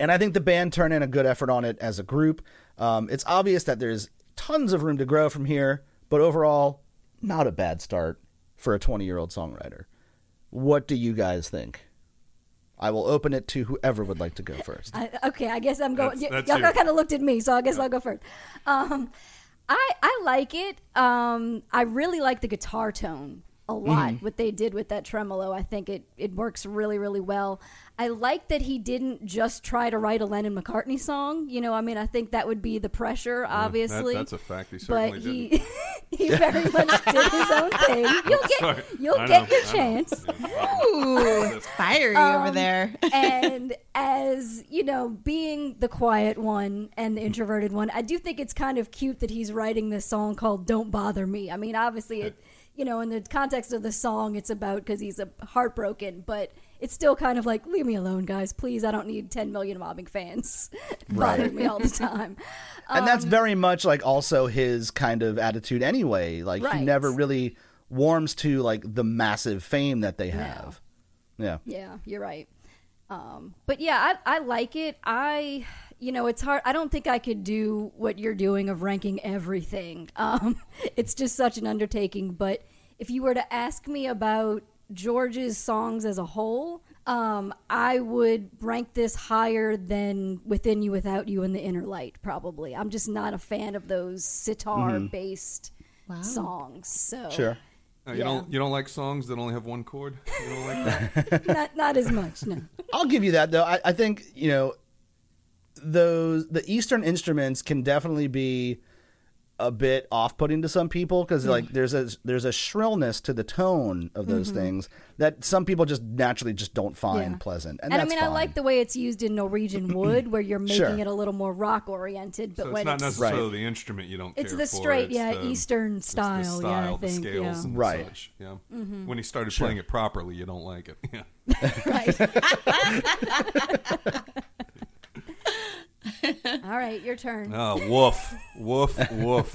And I think the band turned in a good effort on it as a group. Um, it's obvious that there's tons of room to grow from here, but overall, not a bad start for a 20 year old songwriter. What do you guys think? I will open it to whoever would like to go first. I, okay, I guess I'm going. That's- that's y'all you. kind of looked at me, so I guess I'll go first. Um, I I like it. Um, I really like the guitar tone a lot. Mm-hmm. What they did with that tremolo, I think it it works really really well. I like that he didn't just try to write a Lennon McCartney song. You know, I mean, I think that would be the pressure, obviously. that's a fact. He but certainly he (laughs) he very (laughs) much did his own thing. You'll get Sorry. you'll I get know, your I know. chance. (laughs) Ooh, it's fiery Um, over there. and as you know, being the quiet one and the introverted one, I do think it's kind of cute that he's writing this song called "Don't Bother Me." I mean, obviously, it you know, in the context of the song, it's about because he's a heartbroken, but it's still kind of like, leave me alone, guys, please. I don't need 10 million mobbing fans (laughs) bothering me all the time. (laughs) and that's very much like also his kind of attitude anyway. Like he never really warms to like the massive fame that they have. Yeah. Yeah, you're right. Um, but yeah, I, I like it. I, you know, it's hard. I don't think I could do what you're doing of ranking everything. (laughs) Um, it's just such an undertaking. But if you were to ask me about George's songs as a whole, um, I would rank this higher than Within You, Without You, and The Inner Light, probably. I'm just not a fan of those sitar based songs. So Sure. Uh, you Yeah. don't you don't like songs that only have one chord? You don't like (laughs) that? not, not as much, no. I'll give you that though. I, I think you know those the Eastern instruments can definitely be a bit off-putting to some people because like there's a there's a shrillness to the tone of those things that some people just naturally just don't find Mm-hmm. Yeah. pleasant, and, And, I that's mean, I like the way it's used in Norwegian (clears throat) Wood, where you're making Sure. it a little more rock oriented. But So when it's not it's necessarily Right. the instrument you don't It's care the for, straight, it's yeah, the- Eastern it's the style, yeah, I style, the think, scales yeah. and Right. such, yeah. Mm-hmm. When he started playing it properly, you don't like it. Yeah. (laughs) right. (laughs) (laughs) All right, your turn. Oh, woof, woof, woof.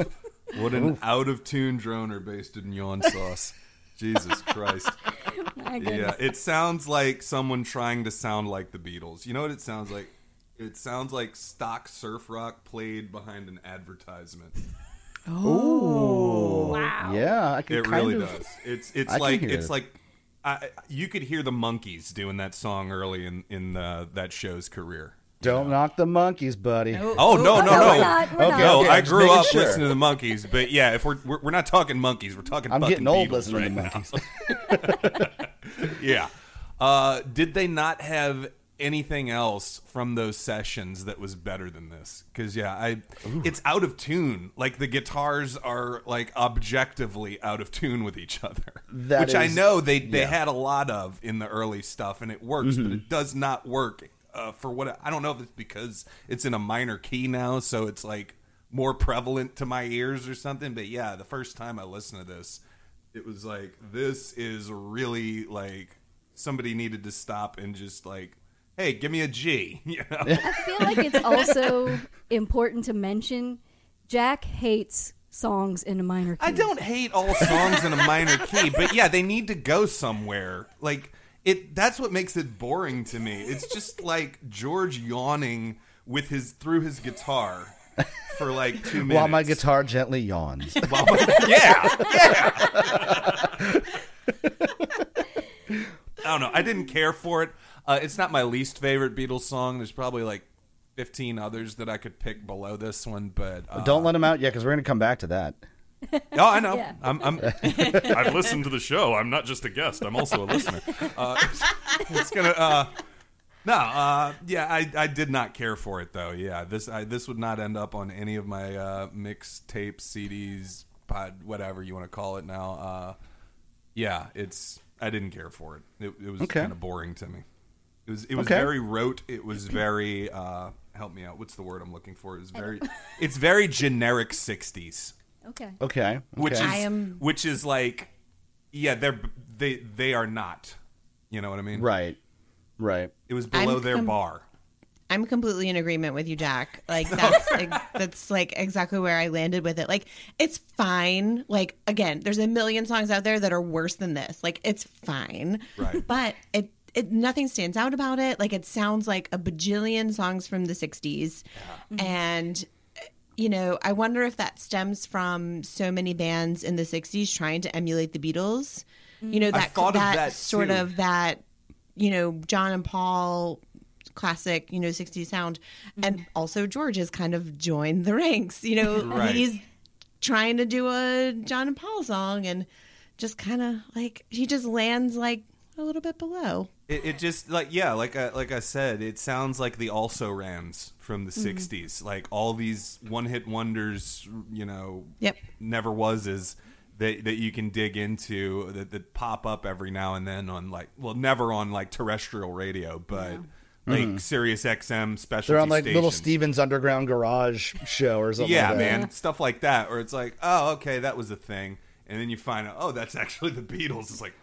What an out of tune droner based in yawn sauce. Jesus Christ. (laughs) Yeah, it sounds like someone trying to sound like the Beatles. You know what it sounds like? It sounds like stock surf rock played behind an advertisement. Ooh, Wow. yeah, I can It kind really of, does. It's it's I can like hear it's it. like I, you could hear the Monkees doing that song early in in uh, that show's career. Don't knock the Monkees, buddy. Oh no no no, no! we're not, we're Okay, not. No, okay, I grew up sure. listening to the Monkees, but yeah, if we're we're, we're not talking Monkees, we're talking. I'm fucking getting old listening right to Monkees. (laughs) (laughs) Yeah. Uh, did they not have anything else from those sessions that was better than this? Because yeah, I it's out of tune. Like the guitars are like objectively out of tune with each other, That which I know they they yeah. Mm-hmm. had a lot of in the early stuff, and it works, but it does not work uh, for what I don't know if it's because it's in a minor key now, so it's like more prevalent to my ears or something. But yeah, the first time I listened to this, it was like this is really like somebody needed to stop and just like hey give me a g (laughs) you know I feel like it's also important to mention Jack hates songs in a minor key. i don't hate all songs in a minor key but yeah they need to go somewhere like it that's what makes it boring to me it's just (laughs) like george yawning with his through his guitar for like two minutes While my guitar gently yawns. (laughs) While my- yeah yeah (laughs) I don't know. I didn't care for it. Uh, it's not my least favorite Beatles song. There's probably like 15 others that I could pick below this one, but uh, Don't let him out yet, because we're going to come back to that. (laughs) Oh, I know. Yeah. I'm, I'm, (laughs) I've listened to the show. I'm not just a guest. I'm also a listener. (laughs) Uh, it's gonna. Uh, no, uh, yeah, I, I did not care for it though. Yeah, this I, this would not end up on any of my uh, mixtapes, CDs, pod, whatever you want to call it now. Uh, yeah, it's I didn't care for it. It, it was Okay. kind of boring to me. It was it was Okay. very rote. It was very uh, help me out. What's the word I'm looking for? It's very it's very generic '60s Okay. Okay. which is. I am- which is like yeah they're they they are not you know what i mean right. Right. it was below I'm their com- bar I'm completely in agreement with you, Jack. Like (laughs) that's like, that's like exactly where I landed with it. Like it's fine. Like again, there's a million songs out there that are worse than this. Like it's fine. Right. But it it nothing stands out about it. Like it sounds like a bajillion songs from the 60s. And you know, I wonder if that stems from so many bands in the 60s trying to emulate the Beatles. You know, mm. that thought of that, that, sort too. of that you know, John and Paul classic, you know, 60s sound. And mm-hmm. also George has kind of joined the ranks. You know, (laughs) Right. he's trying to do a John and Paul song and just kind of like he just lands like a little bit below. it, it just like yeah like I, like i said it sounds like the also rans from the Mm-hmm. 60s like all these one hit wonders you know Yep. never was is that, that you can dig into that, that pop up every now and then on like well never on like terrestrial radio but like Sirius XM special Mm-hmm. They're on like little Steven's Underground Garage show or something. yeah, like that. man, stuff like that, where it's like, oh, okay, that was a thing, and then you find out, oh, that's actually the Beatles. It's like,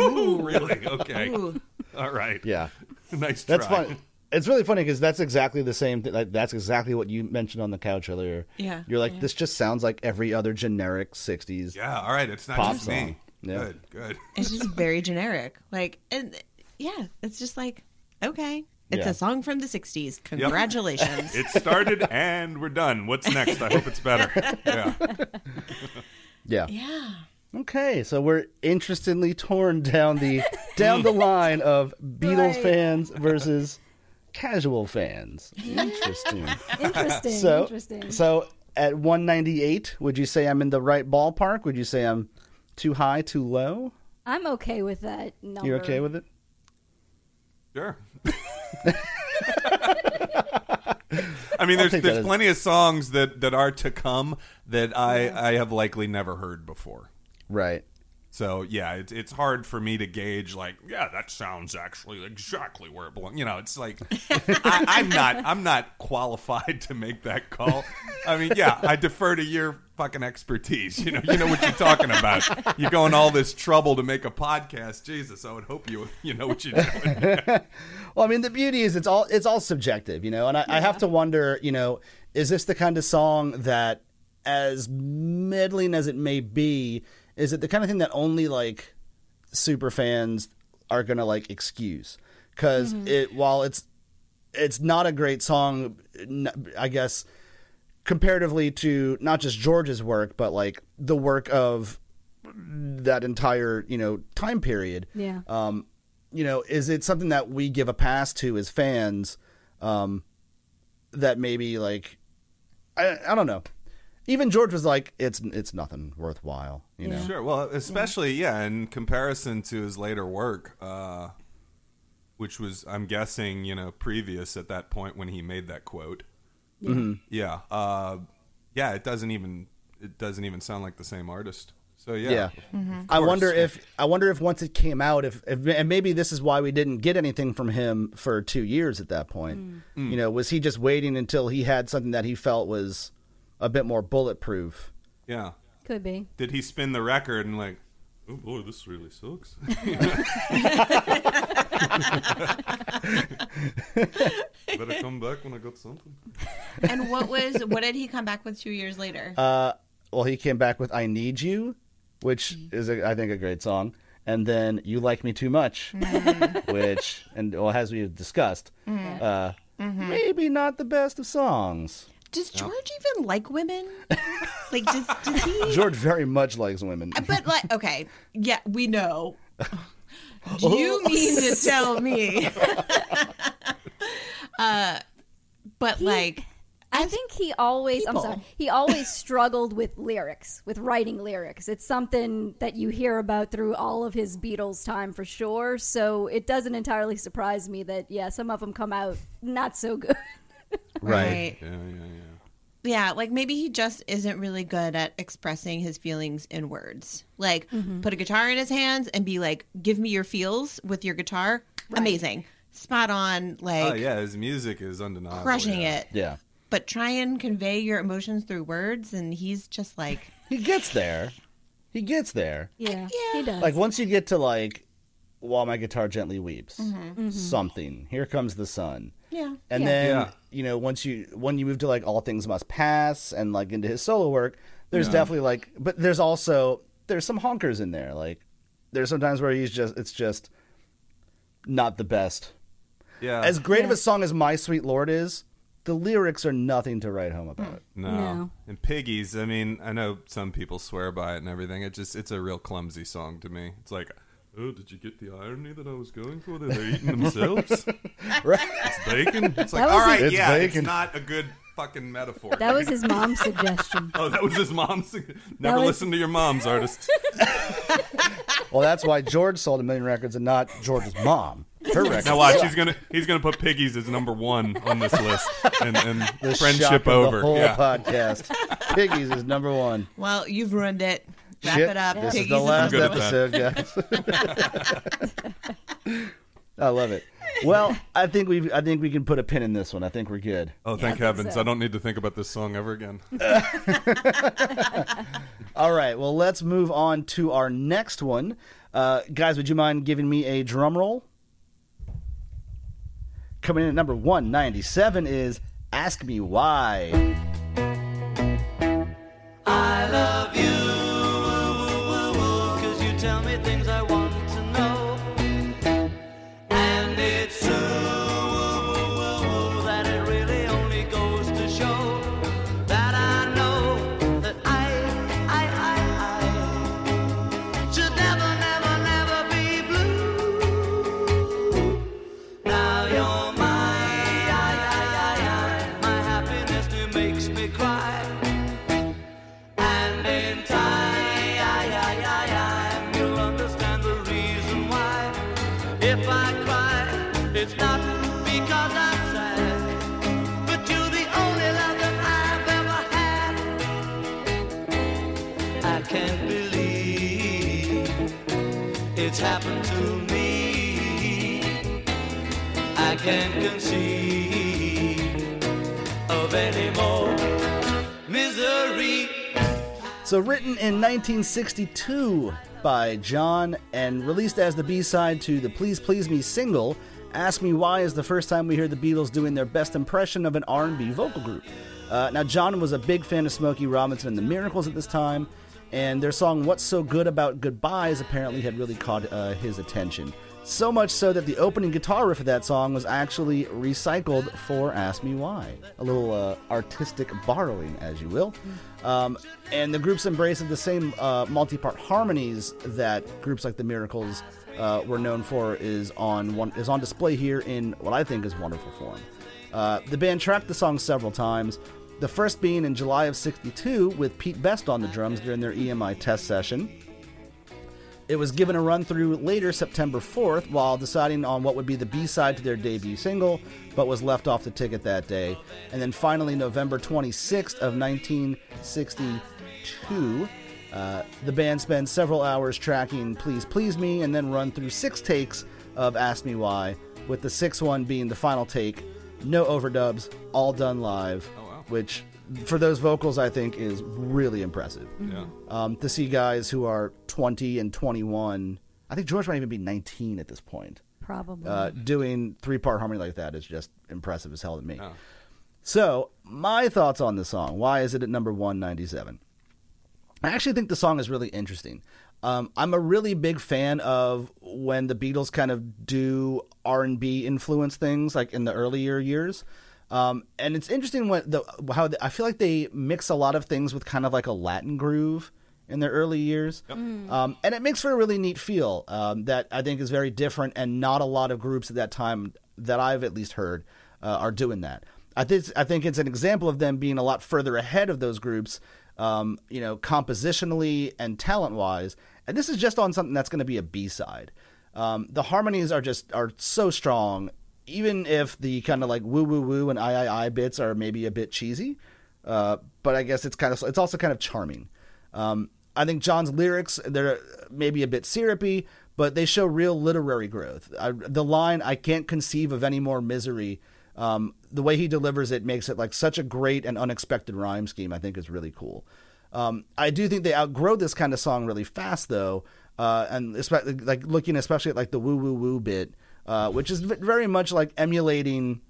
ooh, (laughs) really? Okay, Ooh. all right, Yeah. nice. That's try. fun. It's really funny because that's exactly the same thing. Like, that's exactly what you mentioned on the couch earlier. Yeah, You're like, yeah. this just sounds like every other generic 60s. Yeah, all right. It's not Pop just song. me. Yeah. Good, good. It's just very generic. Like and yeah, it's just like okay. It's Yeah. a song from the 60s. Congratulations. It started and we're done. What's next? I hope it's better. (laughs) Yeah. Yeah. yeah. Okay, so we're interestingly torn down the down the line of Beatles Right. fans versus casual fans. Interesting. Interesting. so, interesting. so at 198, would you say I'm in the right ballpark? Would you say I'm too high, too low? I'm okay with that number. You're okay with it? Sure. (laughs) I mean, there's take there's as- plenty of songs that that are to come that I I have likely never heard before. Right. So yeah, it's it's hard for me to gauge. Like, yeah, that sounds actually exactly where it belongs. You know, it's like (laughs) I, I'm not I'm not qualified to make that call. I mean, yeah, I defer to your fucking expertise. You know, you know what you're talking about. You're going all this trouble to make a podcast. Jesus, I would hope you you know what you're doing. (laughs) Well, I mean, the beauty is it's all it's all subjective, you know, and I, I have to wonder, you know, is this the kind of song that, as meddling as it may be, is it the kind of thing that only like super fans are gonna like excuse? Because it while it's it's not a great song, I guess comparatively to not just George's work, but like the work of that entire you know time period Yeah. um, you know, is it something that we give a pass to as fans? Um, that maybe like, I, I don't know. Even George was like, it's it's nothing worthwhile, you know. Sure. Well, especially yeah, in comparison to his later work, uh, which was I'm guessing you know previous at that point when he made that quote. Yeah. Uh, yeah. It doesn't even it doesn't even sound like the same artist. So yeah. Yeah. Mm-hmm. I wonder if I wonder if once it came out, if, if and maybe this is why we didn't get anything from him for two years at that point. Mm. You know, was he just waiting until he had something that he felt was a bit more bulletproof? Yeah. Could be. Did he spin the record and like? Oh boy, this really sucks. (laughs) Better come back when I got something. And what was what did he come back with two years later? Uh, well, he came back with "I Need You," which is, a, I think, a great song, and then "You Like Me Too Much," (laughs) which, and well, as we have discussed, uh, maybe not the best of songs. Does George even like women? like, does (laughs) does he? George very much likes women. But like, okay, yeah, we know. (gasps) Do you mean to tell me? (laughs) (laughs) uh, but like, I think he always people. I'm sorry. He always struggled with lyrics, with writing lyrics. It's something that you hear about through all of his Beatles time for sure. So it doesn't entirely surprise me that yeah, some of them come out not so good. (laughs) Right. Yeah, yeah, yeah. Yeah, like maybe he just isn't really good at expressing his feelings in words. Like, put a guitar in his hands and be like, "Give me your feels with your guitar." Amazing, spot on. Like, Oh yeah, his music is undeniable. crushing yeah. it. Yeah, But try and convey your emotions through words, and he's just like, (laughs) he gets there. He gets there. Yeah, Yeah. he does. Like once you get to like, while my guitar gently weeps, Mm-hmm. something. Here comes the sun. Yeah, And Yeah. then Yeah. you know once you when you move to like all things must pass and like into his solo work, there's definitely like, but there's also there's some honkers in there. Like there's sometimes where he's just it's just not the best. Yeah. As great of a song as My Sweet Lord is, the lyrics are nothing to write home about. Mm. no. No. And Piggies, I mean, I know some people swear by it and everything. It just it's a real clumsy song to me. It's like, oh, did you get the irony that I was going for? That they're eating themselves? (laughs) Right? It's bacon. It's like, That was all right, his- It's yeah, bacon. it's not a good fucking metaphor. that was his mom's suggestion. (laughs) Oh, that was his mom's. Never was- listen to your mom's artist. (laughs) Well, that's why George sold a million records and not George's mom. Her records. Now watch, he's gonna he's gonna put Piggies as number one on this list, and, and The friendship shock of over. The whole yeah. podcast. Piggies is number one. Well, you've ruined it. Wrap Shit, it up. This Piggies is the last good at that. episode, guys. (laughs) I love it. Well, I think we I think we can put a pin in this one. I think we're good. Oh, thank think heavens! so. I don't need to think about this song ever again. (laughs) (laughs) All right. Well, let's move on to our next one. Uh, guys, would you mind giving me a drum roll? Coming in at number 197 is Ask Me Why. I love you, I can't conceive of any more misery. So, written in 1962 by John and released as the B side to the Please Please Me single, Ask Me Why is the first time we hear the Beatles doing their best impression of an R&B vocal group. Uh, now, John was a big fan of Smokey Robinson and the Miracles at this time, and their song What's So Good About Goodbyes apparently had really caught uh, his attention. So much so that the opening guitar riff of that song was actually recycled for Ask Me Why. A little uh, artistic borrowing, as you will. Um, and the group's embrace of the same uh, multi part harmonies that groups like the Miracles uh, were known for is on, one, is on display here in what I think is wonderful form. Uh, the band tracked the song several times, the first being in July of 62 with Pete Best on the drums during their EMI test session. It was given a run through later September 4th while deciding on what would be the B side to their debut single, but was left off the ticket that day. And then finally, November 26th of 1962, uh, the band spent several hours tracking Please Please Me and then run through six takes of Ask Me Why, with the sixth one being the final take. No overdubs, all done live, Oh, wow. which for those vocals I think is really impressive Yeah. um, to see guys who are 20 and 21. I think George might even be 19 at this point. Probably. Uh, doing three part harmony like that is just impressive as hell to me. Oh. So, my thoughts on the song. Why is it at number 197? I actually think the song is really interesting. Um, I'm a really big fan of when the Beatles kind of do R&B influence things, like in the earlier years. Um, and it's interesting what the how the, I feel like they mix a lot of things with kind of like a Latin groove in their early years, um, and it makes for a really neat feel um, that I think is very different, and not a lot of groups at that time that I've at least heard uh, are doing that. I think I think it's an example of them being a lot further ahead of those groups, um, you know, compositionally and talent wise. And this is just on something that's going to be a B side. Um, the harmonies are just are so strong, even if the kind of like woo woo woo and I I I bits are maybe a bit cheesy. Uh, but I guess it's kind of it's also kind of charming. Um, I think John's lyrics they're maybe a bit syrupy, but they show real literary growth. I, the line "I can't conceive of any more misery," um, the way he delivers it makes it like such a great and unexpected rhyme scheme. I think is really cool. Um, I do think they outgrow this kind of song really fast, though, uh, and especially like looking especially at like the woo woo woo bit, uh, which is very much like emulating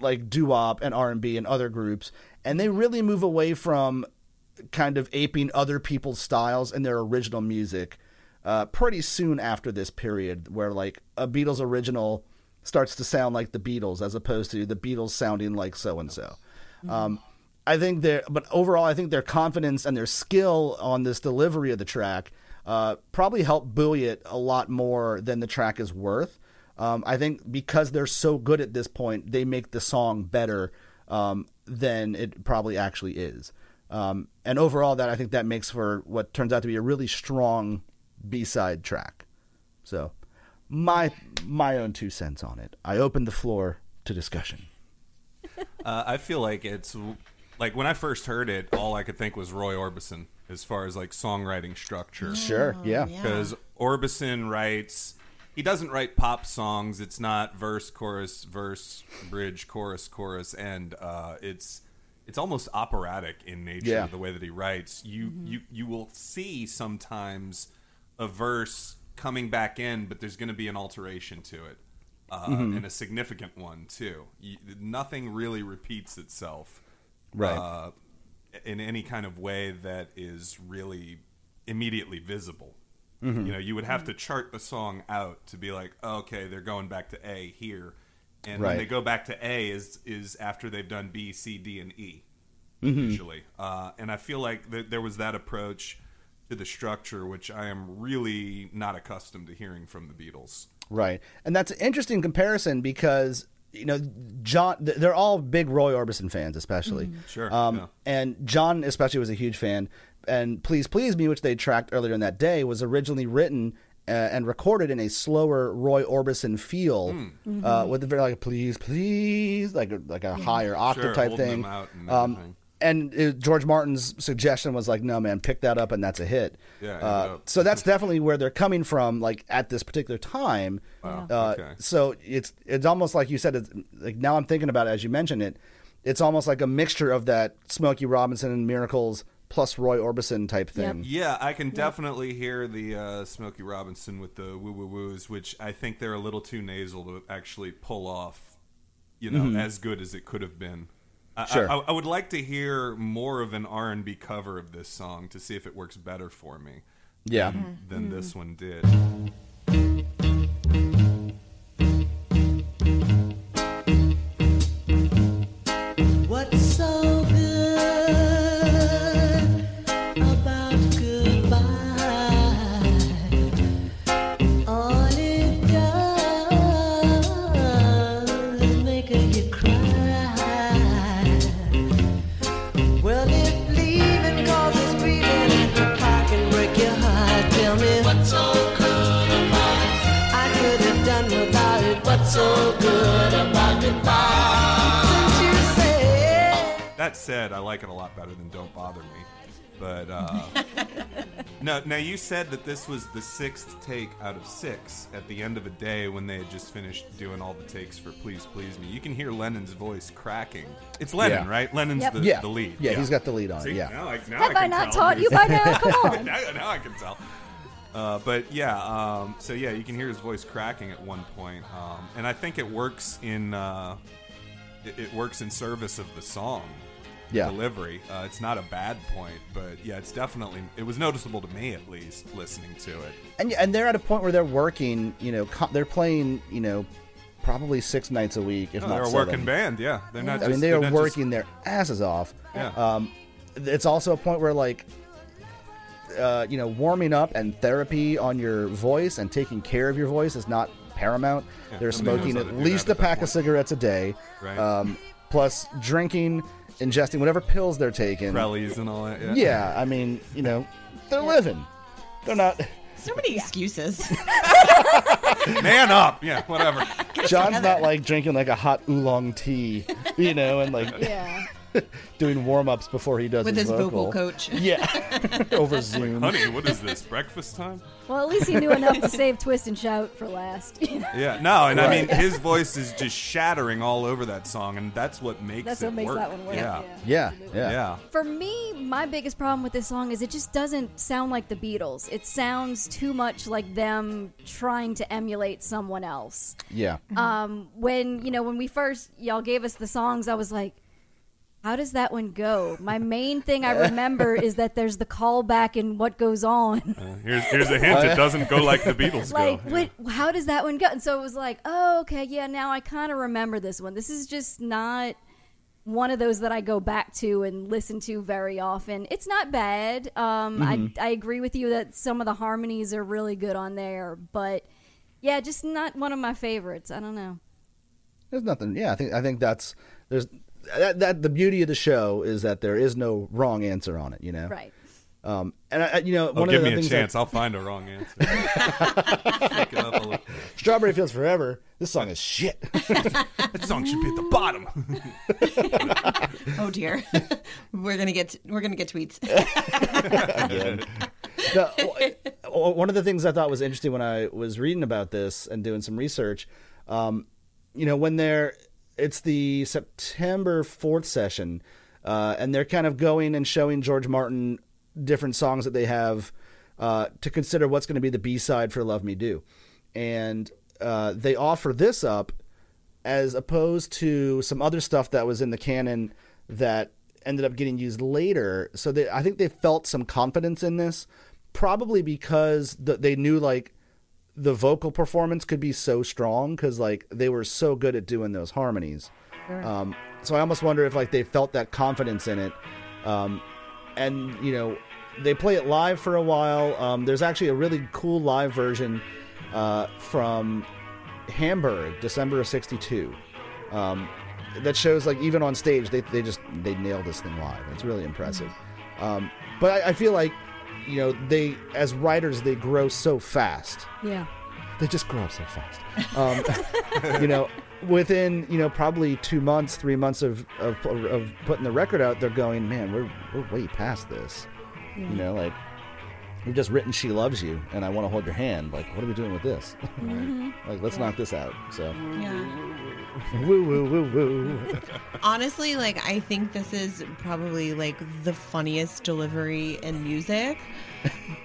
like doo wop and R and B and other groups, and they really move away from kind of aping other people's styles and their original music uh, pretty soon after this period, where like a Beatles original starts to sound like the Beatles as opposed to the Beatles sounding like so and so. Um, I think their, but overall, I think their confidence and their skill on this delivery of the track uh, probably helped buoy it a lot more than the track is worth. Um, I think because they're so good at this point, they make the song better um, than it probably actually is. Um, and overall, that I think that makes for what turns out to be a really strong B side track. So, my my own two cents on it. I open the floor to discussion. (laughs) Uh, I feel like it's like when I first heard it, all I could think was Roy Orbison as far as like songwriting structure. Sure, yeah. yeah. Because Orbison writes, he doesn't write pop songs. It's not verse, chorus, verse, bridge, chorus, chorus, and uh, it's it's almost operatic in nature Yeah. the way that he writes. You you you will see sometimes a verse coming back in, but there's going to be an alteration to it. Uh, Mm-hmm. and a significant one too. You, nothing really repeats itself, Right. Uh, in any kind of way that is really immediately visible. Mm-hmm. You know, you would have to chart the song out to be like, okay, they're going back to A here, and Right. when they go back to A is is after they've done B, C, D, and E Mm-hmm. usually. Uh, and I feel like th- there was that approach to the structure, which I am really not accustomed to hearing from the Beatles. Right, and that's an interesting comparison because you know John. They're all big Roy Orbison fans, especially. Sure, Um, yeah. And John, especially, was a huge fan. And "Please Please Me," which they tracked earlier in that day, was originally written uh, and recorded in a slower Roy Orbison feel, Hmm. uh, with a very like "Please Please," like a, like a higher octave Sure, type thing. them out and Um, everything. And it, George Martin's suggestion was like, no man, pick that up and that's a hit. Yeah, Uh, hit so that's definitely where they're coming from, like at this particular time. Wow, Uh, okay. So it's it's almost like you said. It's, like now I'm thinking about it as you mentioned it. It's almost like a mixture of that Smokey Robinson and Miracles plus Roy Orbison type thing. Yeah, I can definitely hear the uh, Smokey Robinson with the woo woo woos, which I think they're a little too nasal to actually pull off, you know, as good as it could have been. I, Sure. I, I would like to hear more of an R and B cover of this song to see if it works better for me Yeah. than mm-hmm. this mm-hmm. one did. That said, I like it a lot better than "Don't Bother Me." But uh, (laughs) no, now you said that this was the sixth take out of six at the end of a day when they had just finished doing all the takes for "Please Please Me." You can hear Lennon's voice cracking. It's Lennon, Yeah. right? Lennon's Yep. the, Yeah. the lead. Yeah, he's got the lead on See, yeah. Now I, now Have I I not tell. taught you by now? (laughs) Come on. now, now I can tell. Uh, but yeah, um, so yeah, you can hear his voice cracking at one point, um, and I think it works in uh, it, it works in service of the song Yeah. delivery. Uh, it's not a bad point, but yeah, it's definitely it was noticeable to me at least listening to it. and and they're at a point where they're working. You know, co- they're playing. You know, probably six nights a week, if Oh, not they're a seven. working band, yeah. They're not. I Just, mean, they are not just- working their asses off. Yeah. Um, it's also a point where like, uh, you know, warming up and therapy on your voice and taking care of your voice is not paramount. Yeah, They're smoking at least a pack of cigarettes a day, Right. um, plus drinking, ingesting whatever pills they're taking. Prellies and all that. Yeah. Yeah, I mean, you know, they're living. They're not. So many (laughs) excuses. Man up. Yeah, whatever. John's not like drinking like a hot oolong tea, you know, and like Yeah. (laughs) doing warm ups before he does With his vocal vocal coach. (laughs) Yeah, (laughs) over Zoom. Honey, what is this? Breakfast time? Well, at least he knew enough to save Twist and Shout for last. Yeah, no, and I mean his voice is just shattering all over that song, and that's what makes That's it what makes work. that one work. Yeah, Yeah, yeah, yeah. For me, my biggest problem with this song is it just doesn't sound like the Beatles. It sounds too much like them trying to emulate someone else. yeah. Um, when you know when we first y'all gave us the songs, I was like, "How does that one go?" My main thing I remember is that there's the callback and what goes on. Uh, here's here's a hint. It doesn't go like the Beatles like, go. what? How does that one go? And so it was like, "Oh, okay, yeah." Now I kind of remember this one. This is just not one of those that I go back to and listen to very often. It's not bad. Um, I I agree with you that some of the harmonies are really good on there, but yeah, just not one of my favorites. I don't know. There's nothing. Yeah, I think I think that's there's that, that the beauty of the show is that there is no wrong answer on it. You know, Right. Um, and I, I- you know, Oh, one give of the me a things chance. that I'll find a wrong answer. (laughs) Up a little. Strawberry Fields Forever. This song is shit. (laughs) That song should be at the bottom. (laughs) Oh dear, we're gonna get we're gonna get tweets. again. The- o- one of the things I thought was interesting when I was reading about this and doing some research, um, you know, when they're it's the September fourth session, uh, and they're kind of going and showing George Martin different songs that they have uh, to consider what's going to be the B side for "Love Me Do," and uh, they offer this up as opposed to some other stuff that was in the canon that ended up getting used later. So they, I think they felt some confidence in this, probably because the, they knew like the vocal performance could be so strong because like they were so good at doing those harmonies. Um, so I almost wonder if like they felt that confidence in it. Um, and you know they play it live for a while. Um, there's actually a really cool live version uh, from Hamburg, December of '62. Um, that shows like even on stage they they just they nailed this thing live. It's really impressive. Um, but I, I feel like you know they as writers they grow so fast Yeah. they just grow up so fast. Um, (laughs) you know, within you know probably two months, three months of of, of putting the record out, they're going, man, we're we're way past this. You know, like we've just written "She Loves You" and I want to hold your hand. Like, what are we doing with this? (laughs) Mm-hmm. like, let's knock this out. So, Yeah. woo woo woo woo. Honestly, like I think this is probably like the funniest delivery in music.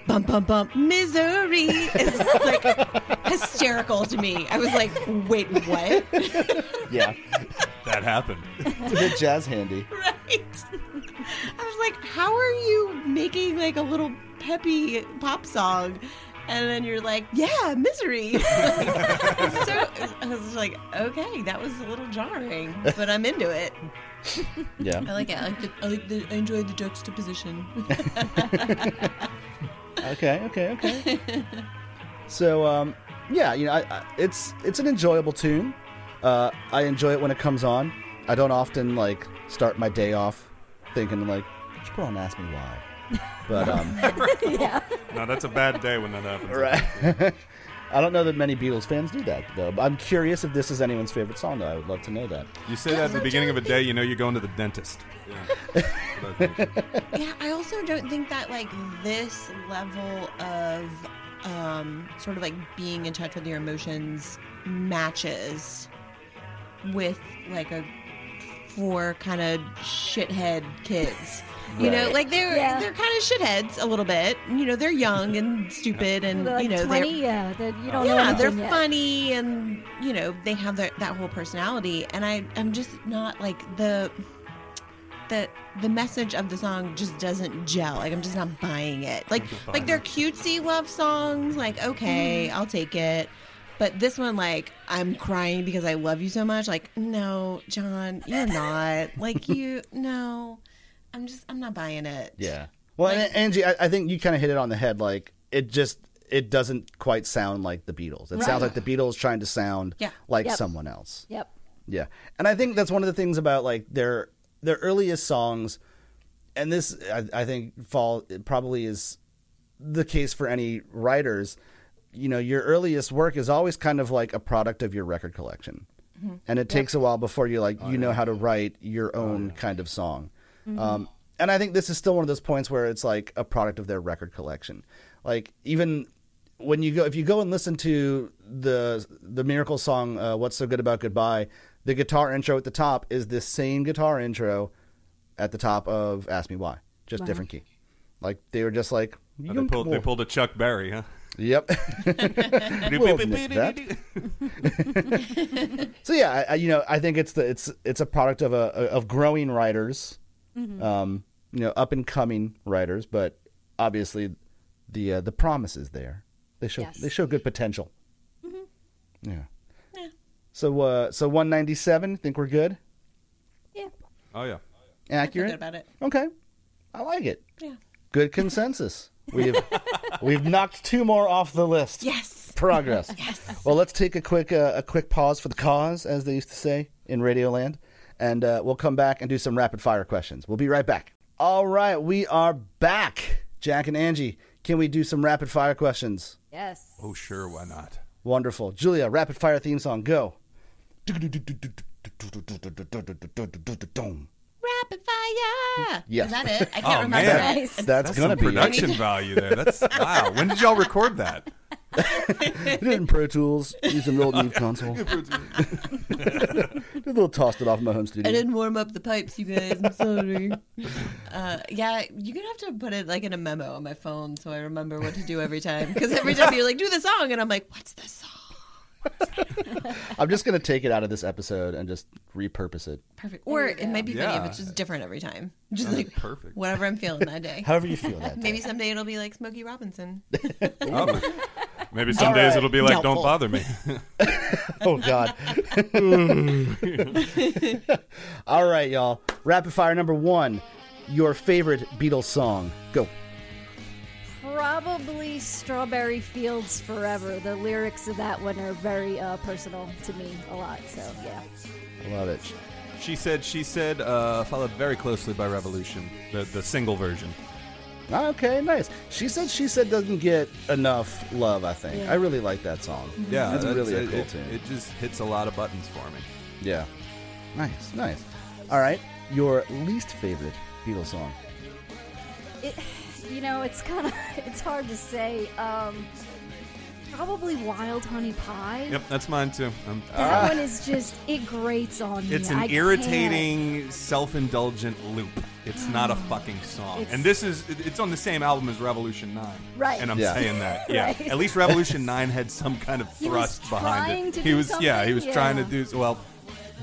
Bump bump bump misery is like hysterical to me. I was like, wait, what? (laughs) yeah, That happened. it's a bit jazz handy. right. I was like, how are you making like a little peppy pop song? And then you're like, yeah, misery. (laughs) So I was like, okay, that was a little jarring, but I'm into it. (laughs) Yeah. I like it. I like the, I, like the, I enjoy the juxtaposition. (laughs) Okay, okay, okay. so, um, yeah, you know, I, I, it's it's an enjoyable tune. Uh, I enjoy it when it comes on. I don't often like start my day off thinking like, "Should put on Ask Me Why," but um, (laughs) yeah. No, that's a bad day when that happens. right. (laughs) I don't know that many Beatles fans do that though. But I'm curious if this is anyone's favorite song. Though I would love to know that. You say that at the beginning of a day, you know you're going to the dentist. Yeah. (laughs) I yeah, I also don't think that like this level of um, sort of like being in touch with your emotions matches with like a four kind of shithead kids. You know, like they're Yeah. they're kind of shitheads a little bit. You know, they're young and stupid, and like you know 20, they're yeah. That you don't yeah, anything they're yet. funny and you know they have their, that whole personality. And I I'm just not like the the the message of the song just doesn't gel. Like I'm just not buying it. Like like they're cutesy love songs. Like okay, Mm-hmm. I'll take it. But this one, like, I'm crying because I love you so much. Like, no, John, you're not. Like, you, no. I'm just, I'm not buying it. Yeah. Well, Like- and Angie, I, I think you kind of hit it on the head. Like it just it doesn't quite sound like the Beatles. It Right. sounds like the Beatles trying to sound Yeah. like Yep. someone else. Yep. Yeah, and I think that's one of the things about like their their earliest songs, and this I, I think fall it probably is the case for any writers. You know, your earliest work is always kind of like a product of your record collection, mm-hmm. and it takes a while before you like oh, you know how to write your oh, own kind of song. Um, and I think this is still one of those points where it's like a product of their record collection. Like even when you go if you go and listen to the the miracle song uh, what's so good about goodbye the guitar intro at the top is the same guitar intro at the top of ask me why just Wow. different key like they were just like Oh, they, pulled, they pulled a Chuck Berry, huh? yep (laughs) (laughs) We'll that. (laughs) so yeah I, I, you know i think it's the it's it's a product of a of growing writers um you know up and coming writers but obviously the uh, the promise is there they show Yes. they show good potential yeah yeah. so uh so 197 think we're good Yeah. Oh yeah. I feel accurate good about it. okay i like it Yeah. good consensus (laughs) we've we've knocked two more off the list Yes. progress. (laughs) Yes. Well, let's take a quick uh, a quick pause for the cause, as they used to say in Radioland, and uh, we'll come back and do some rapid fire questions. We'll be right back. All right, we are back. Jack and Angie, can we do some rapid fire questions? Yes. Oh sure, why not? Wonderful, Julia. Rapid fire theme song, go. Rapid fire. Yes. Is that it? I can't Oh, remember man. it. Nice. That's, That's gonna be production value there. That's wow. When did y'all record that? (laughs) Did it in Pro Tools, using the old Neve console. (laughs) Did a (laughs) little tossed it off in my home studio. I didn't warm up the pipes, you guys. I'm sorry. uh, yeah, you're gonna have to put it like in a memo on my phone so I remember what to do every time. Because every time you're like, "Do the song," and I'm like, "What's the song?" I'm just gonna take it out of this episode and just repurpose it. Perfect. Or it might be funny Yeah. if it's just different every time. Just That's like perfect. whatever I'm feeling that day. However you feel that. (laughs) Maybe someday it'll be like Smokey Robinson. Oh, maybe some days right. it'll be like, Doubtful. "Don't bother me." (laughs) (laughs) Oh God. (laughs) All right, y'all. Rapid fire number one. Your favorite Beatles song. Go. Probably Strawberry Fields Forever. The lyrics of that one are very uh, personal to me a lot. So yeah. Love it. she said. She said. Uh, followed very closely by Revolution, the the single version. Okay, nice. She said she said doesn't get enough love. I think Yeah. I really like that song. Yeah, that's, really a it, cool it, tune. it just hits a lot of buttons for me. yeah, nice, nice. All right, your least favorite Beatles song? It, you know, it's kind of (laughs) it's hard to say. Um, probably Wild Honey Pie. Yep, that's mine too. Um, That one is just it grates on me. it's I an can't. irritating, self-indulgent loop. It's not a fucking song. It's- and this is it's on the same album as Revolution 9. Right. And I'm Yeah. saying that. (laughs) Yeah. Right. At least Revolution 9 had some kind of He was thrust behind trying it. to he do was yeah, he was something, trying to do well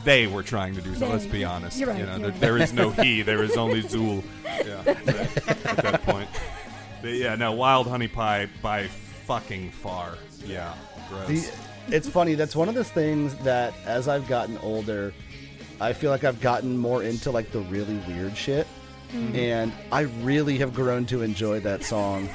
they were trying to do so. They- Let's be honest. you're right, you know, you're there, right. there is no he. There is only (laughs) Zuul. Yeah, at, at that point. But yeah, no, Wild Honey Pie by fucking far. Yeah, gross. The, it's funny. That's one of those things that as I've gotten older, I feel like I've gotten more into like the really weird shit, mm. and I really have grown to enjoy that song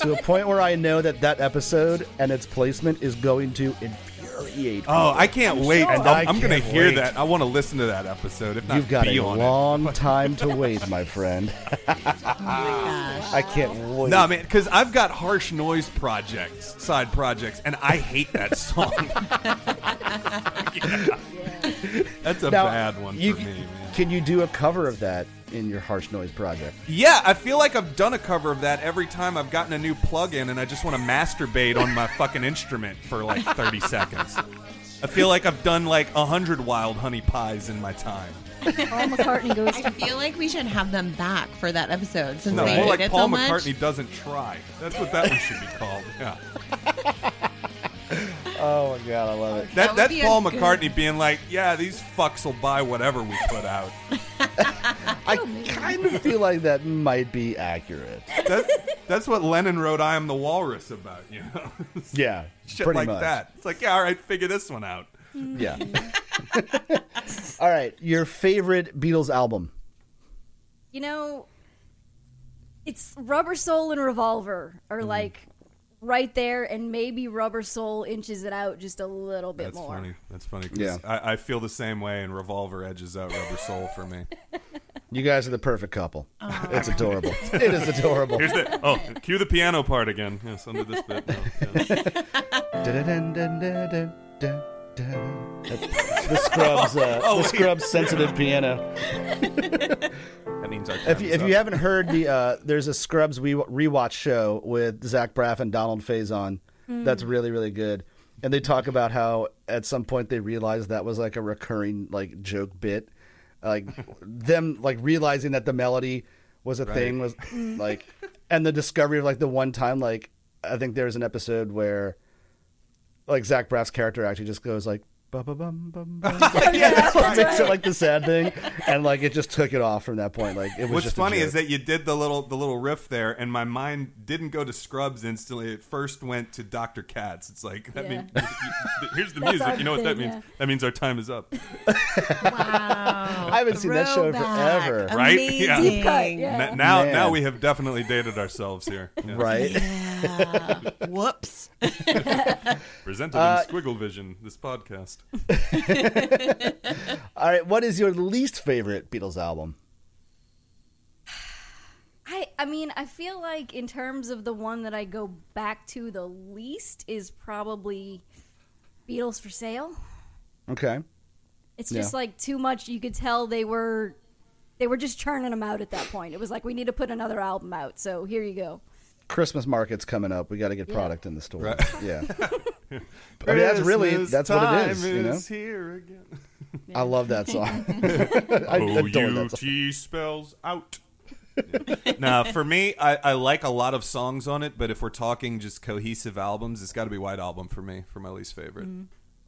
to a point where I know that that episode and its placement is going to infuriate. Oh, people. I can't wait. sure. I'm, I I'm gonna hear wait. that. I want to listen to that episode. If not, You've got be a on long (laughs) time to wait, my friend. (laughs) (laughs) I can't wait. it. No, man, because I've got harsh noise projects, side projects, and I hate that song. That's a Now, bad one you- for me, man. Can you do a cover of that in your harsh noise project? Yeah, I feel like I've done a cover of that every time I've gotten a new plug-in and I just want to masturbate on my fucking instrument for like 30 seconds. I feel like I've done like a hundred wild honey pies in my time. Paul McCartney goes I feel like we should have them back for that episode since No, they more like it Paul so much. McCartney doesn't try. That's what that one should be called. Yeah, (laughs) Oh my god, I love it. That that, would that's be a Paul good- McCartney being like, "Yeah, these fucks will buy whatever we put out." (laughs) I kind of feel like that might be accurate. That's, that's what Lennon wrote "I Am the Walrus" about. You know, (laughs) Yeah, (laughs) shit pretty like much. that. It's like, yeah, all right, figure this one out. Yeah. All right, your favorite Beatles album? you know, it's Rubber Soul and Revolver are Mm-hmm. like right there, and maybe Rubber Soul inches it out just a little bit more. That's more. funny. That's funny. 'cause Yeah. I, I feel the same way, and Revolver edges out Rubber Soul for me. (laughs) You guys are the perfect couple. It's adorable. it is adorable. Here's the oh, cue the piano part again. Yes, under this bit. No, (laughs) yeah. The Scrubs, uh, (laughs) Oh, the. Scrubs sensitive piano. That means If you, time if you haven't heard the, uh, there's a Scrubs we rewatch show with Zach Braff and Donald Faison. That's really really good. And they talk about how at some point they realized that was like a recurring like joke bit, like (laughs) them like realizing that the melody was a thing was like, and the discovery of like the one time like I think there's an episode where like Zach Braff's character actually just goes like. Bum, bum, bum, bum, bum. yeah, that's It makes it like the sad thing, and like it just took it off from that point. Like it was. What's just funny is that you did the little the little riff there, and my mind didn't go to Scrubs instantly. It first went to Dr. Katz. It's like that Yeah. means (laughs) here's the music. You know what that thing, means? yeah. That means our time is up. Wow. (laughs) I haven't seen that show in Throwback. forever. Right? Yeah. Deep cut, yeah. N- now Man. now we have definitely dated ourselves here. (laughs) Yeah. right? Yeah. Whoops. Presented Uh, in Squiggle Vision, this podcast. (laughs) All right. What is your least favorite Beatles album? I I mean, I feel like in terms of the one that I go back to the least is probably Beatles for Sale. Okay. It's just Yeah. like too much. You could tell they were they were just churning them out at that point. It was like we need to put another album out. So here you go. Christmas market's coming up. We got to get Yeah. product in the store. Right. Yeah. (laughs) I mean, that's really Christmas that's what it time is. You know, is here again. I love that song. (laughs) (laughs) I O adore that song. T spells out. now, for me, I, I like a lot of songs on it, but if we're talking just cohesive albums, it's got to be White Album for me for my least favorite. Mm-hmm.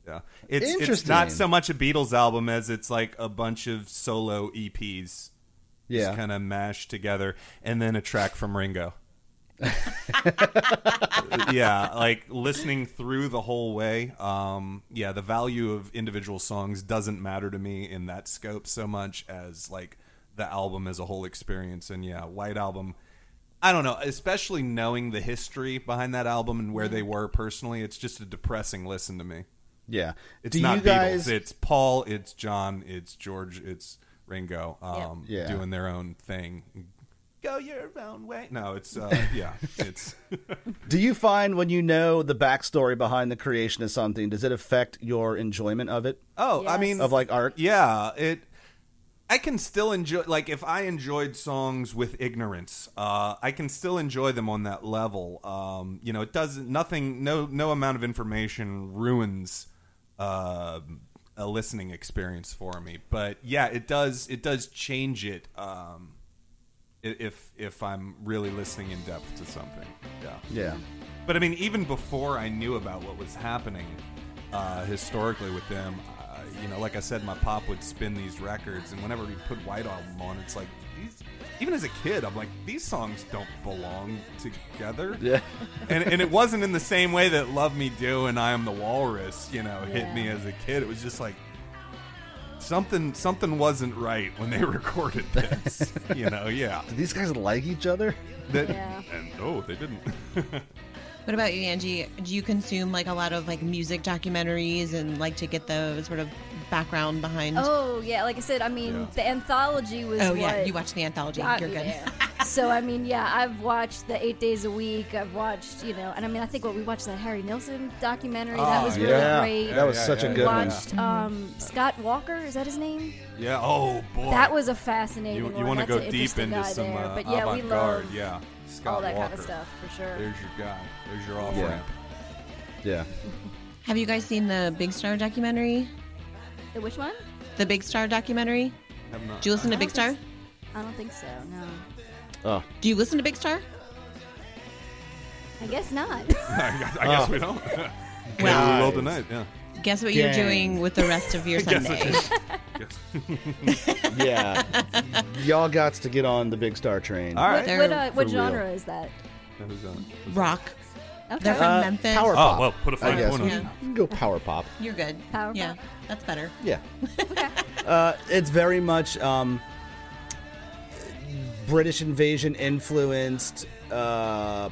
Yeah, it's it's Interesting. not so much a Beatles album as it's like a bunch of solo EPs, Yeah. kind of mashed together, and then a track from Ringo. (laughs) yeah, like listening through the whole way. Um, yeah, the value of individual songs doesn't matter to me in that scope so much as like the album as a whole experience. And yeah, White Album. I don't know, especially knowing the history behind that album and where they were personally. It's just a depressing listen to me. Yeah. It's Do not you guys? Beatles. It's Paul. It's John. It's George. It's Ringo. Um, Yeah. doing their own thing. Go your own way. No, it's uh, (laughs) yeah, it's Do you find when you know the backstory behind the creation of something, does it affect your enjoyment of it? oh, I mean, Of like art? Yeah, it. I can still enjoy like if I enjoyed songs with ignorance, uh, I can still enjoy them on that level. Um, you know, it doesn't nothing no no amount of information ruins uh, a listening experience for me. But yeah, it does it does change it um, i- if if I'm really listening in depth to something. Yeah. Yeah. But I mean, even before I knew about what was happening uh, historically with them, uh, you know, like I said, my pop would spin these records, and whenever he put White Album on, it's like these. Even as a kid, I'm like, these songs don't belong together. Yeah. (laughs) and and it wasn't in the same way that "Love Me Do" and "I Am the Walrus," you know, hit me as a kid. It was just like something something wasn't right when they (laughs) recorded this. you know, yeah. Do these guys like each other? That, Yeah. And no, they didn't. (laughs) What about you, Angie? Do you consume like a lot of like music documentaries and like to get the sort of background behind? Oh yeah, like I said, I mean Yeah. the anthology was. Oh, what yeah, you watched the anthology. got You're me good. there. (laughs) so I mean, yeah, I've watched the eight days a week. I've watched, you know, and I mean, I think what we watched that Harry Nilsson documentary. that Oh, was really yeah. great. That was Yeah, such yeah, a yeah. good one. watched um, Scott Walker. Is that his name? yeah. Oh boy. That was a fascinating You, you want to go deep interesting into guy some there. uh, but yeah, we avant-garde, love yeah. Scott all that Walker. kind of stuff for sure. There's your guy. There's your off Yeah. ramp. (laughs) Yeah. Have you guys seen the Big Star documentary? The which one? The Big Star documentary? Not. Do you listen to Big Star? I don't think so. No, Oh. Do you listen to Big Star? I guess not. (laughs) I guess, I guess we (laughs) don't. Maybe we will Guys. tonight. Yeah. Guess what you're doing with the rest of your (laughs) Guess what Sunday. Yeah. Y'all got to get on the big star train. All right. what what, uh, what genre real. is that? Who's on? Rock. Okay. They're from Uh, Memphis. Power Oh well, put a fine guess point we on Yeah. it. can, go power pop. You're good. Power yeah, pop? That's better. Yeah. (laughs) uh, it's very much um, British invasion influenced, uh,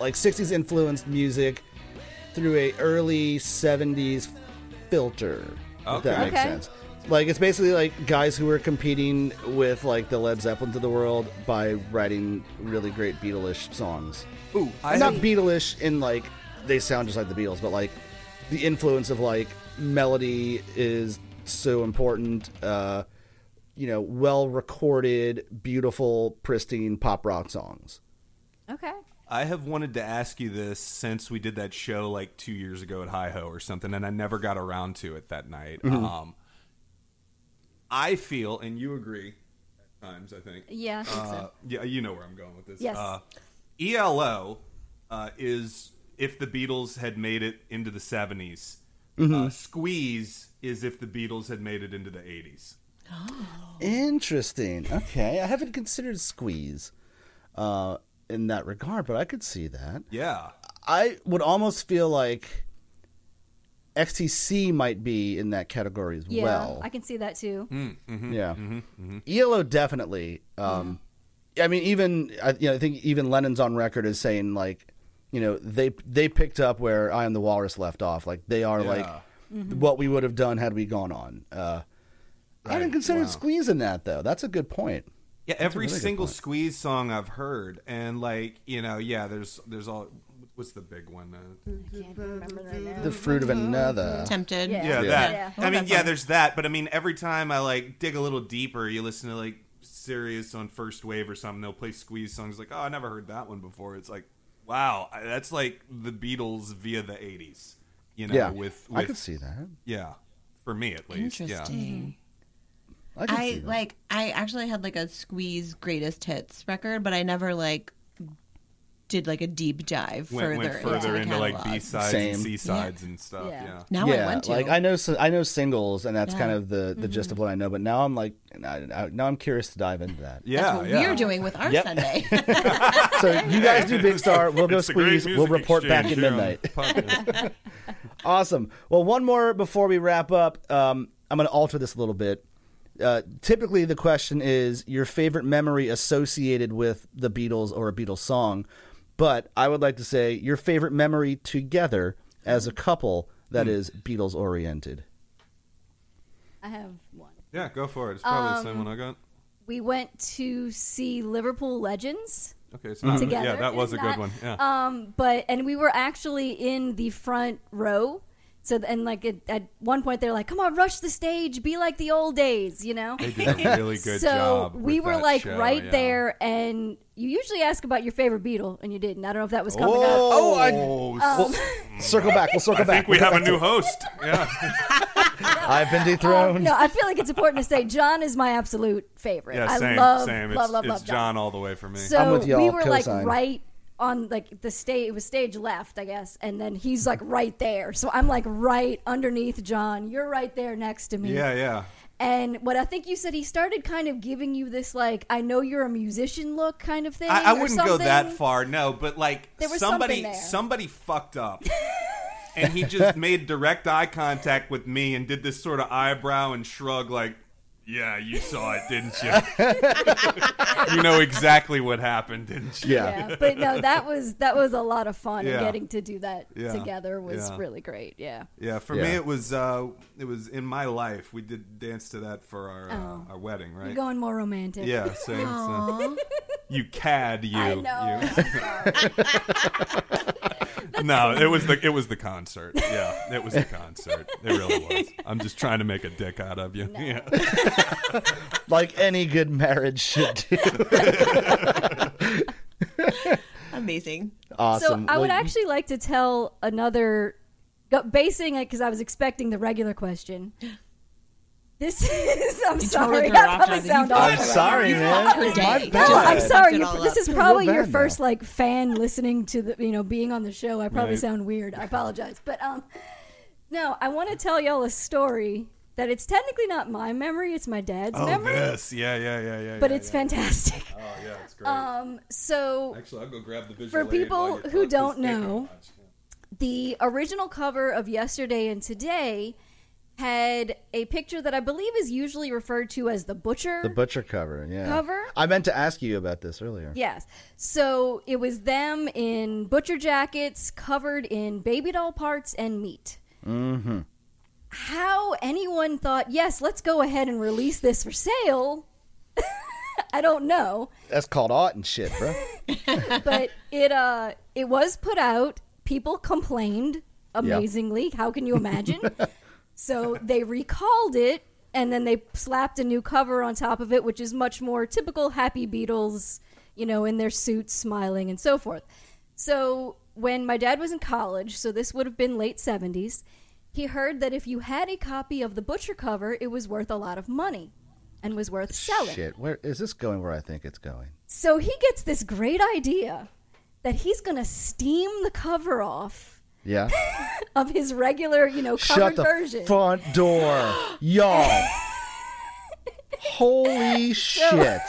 like 60s influenced music through a early 70s filter. If that makes Okay. sense. Like it's basically like guys who were competing with like the Led Zeppelin of the world by writing really great Beatles songs. Ooh, I not have- Beatles in like they sound just like the Beatles, but like the influence of like melody is so important. Uh, you know, well recorded, beautiful, pristine pop rock songs. Okay. I have wanted to ask you this since we did that show like two years ago at Hi Ho or something, and I never got around to it that night. Mm-hmm. Um, I feel, and you agree at times, I think. Yeah, I think Uh, so. yeah, you know where I'm going with this. Yes. Uh, ELO uh, is if the Beatles had made it into the 70s. Mm-hmm. Uh, Squeeze is if the Beatles had made it into the 80s. Interesting. Okay, I haven't considered Squeeze uh, in that regard, but I could see that. Yeah. I would almost feel like XTC might be in that category as Yeah, well. I can see that too. Yeah. ELO definitely. Um, I mean, even you know, I think even Lennon's on record as saying like, you know, they they picked up where I am the Walrus left off. Like they are like Yeah. what we would have done had we gone on. Uh, I didn't consider considered wow. squeezing that though. That's a good point. Yeah, every really single. Squeeze song I've heard, and like you know, yeah, there's there's all. What's the big one? Uh, Can't remember right now. The fruit of another. Tempted. Yeah. yeah, Yeah. that. Yeah. I mean, yeah, there's that, but I mean, every time I like dig a little deeper, you listen to like Sirius on First Wave or something. They'll play Squeeze songs. Like, oh, I never heard that one before. It's like, wow, that's like the Beatles via the '80s. You know, yeah, with, I could see that. yeah, for me at least. Yeah. Interesting. Mm-hmm. I, I like. I actually had like a squeeze greatest hits record, but I never like did like a deep dive Went, further, went further into, into the like catalog. B sides and C sides and stuff. Yeah. Yeah. Now yeah, I want to. like I know, so, I know singles, and that's Yeah. kind of the the gist of what I know. But now I'm like, I, I, now I'm curious to dive into that. Yeah, That's what yeah. we're doing with our Yep. Sunday. (laughs) So you guys do Big Star, (laughs) we'll go It's squeeze, we'll report back at exchange here on midnight. (laughs) Awesome. Well, one more before we wrap up. Um, I'm going to alter this a little bit. Uh, typically, the question is your favorite memory associated with the Beatles or a Beatles song, but I would like to say your favorite memory together as a couple that is Beatles oriented. I have one. yeah, go for it. It's probably the Um, same one I got. we went to see Liverpool Legends. Okay, so that- Together, yeah, that was a it's good not- one. Yeah. Um, but and we were actually in the front row. So and like at, at one point they're like, "Come on, rush the stage, be like the old days," you know. they did a (laughs) really good so job. we were like show, right yeah. there, and you usually ask about your favorite Beatle, and you didn't. I don't know if that was coming up. Oh, I, Oh, Um, (laughs) circle back. We'll circle I back. think we We'll have a new back host. Yeah. (laughs) I've been Um, dethroned. no, I feel like it's important to say John is my absolute favorite. Yeah, I same, love, same. It's, love, love, it's love John all the way for me. So I'm with y'all, we were like right on like the stage. It was stage left, I guess, and then he's like right there. So I'm like right underneath John. You're right there next to me. yeah, yeah. And what I think you said, he started kind of giving you this like, I know you're a musician look kind of thing. I, I wouldn't go that far, no, but like There was somebody somebody fucked up. (laughs) and he just made direct eye contact with me and did this sort of eyebrow and shrug like, "Yeah, you saw it, didn't you? (laughs) you know exactly what happened, didn't you?" Yeah. Yeah, but no, that was that was a lot of fun, Yeah. and getting to do that Yeah. together was Yeah. really great. Yeah. Yeah, for Yeah. me it was uh it was in my life. We did dance to that for our Oh. uh, our wedding, right? You're going more romantic. yeah, same. so- you cad you. I know. (laughs) you. (laughs) I'm (laughs) sorry. no, it was the it was the concert. Yeah, it was the concert. It really was. I'm just trying to make a dick out of you. Yeah. (laughs) Like any good marriage should do. (laughs) Amazing. Awesome. So I would Well, actually like to tell another, go- basing it because I was expecting the regular question. This is. I'm You sorry. told her I off, probably Jonathan. sound You I'm sorry, man. fucked her It's my bad. No, I'm sorry. You, this is probably your first now. like fan listening to the you know being on the show. I probably Right. sound weird. I apologize, but um, no, I want to tell y'all a story that it's technically not my memory; it's my dad's Oh, memory, Yes, Yeah, yeah, yeah, yeah. but yeah, it's yeah. fantastic. Oh, yeah, it's great. Um, so Actually, I'll go grab the visual for people who don't Thank you very know, the original cover of Yesterday and Today had a picture that I believe is usually referred to as the butcher. the butcher cover. Yeah. Cover? I meant to ask you about this earlier. Yes. So it was them in butcher jackets covered in baby doll parts and meat. Mm-hmm. How anyone thought, yes, let's go ahead and release this for sale. (laughs) I don't know. That's called art and shit, bro. (laughs) But it uh it was put out. People complained amazingly. How can you imagine? (laughs) so they recalled it and then they slapped a new cover on top of it, which is much more typical Happy Beatles, you know, in their suits, smiling and so forth. So when my dad was in college, so this would have been late 70s, he heard that if you had a copy of the butcher cover, it was worth a lot of money and was worth selling. Shit. Where is this going where I think it's going? So he gets this great idea that he's going to steam the cover off Yeah. (laughs) of his regular, you know, covered Shut the version. front door. (laughs) Y'all. Holy shit.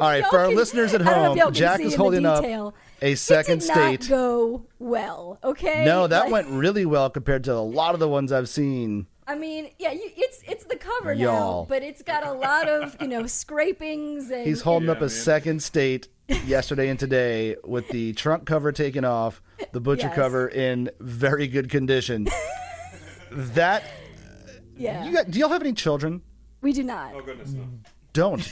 All right, for our can- listeners at I don't know if home, can Jack see is in the holding up detail. a second it did not state. go well, okay? No, that Like, went really well compared to a lot of the ones I've seen. I mean, yeah, you, it's it's the cover Y'all. now, but it's got a lot of you know scrapings and He's holding Yeah, up a man. second state yesterday and today with the trunk cover taken off, the butcher Yes. cover in very good condition. that yeah. you got, do y'all have any children? we do not. Oh goodness, no. Don't.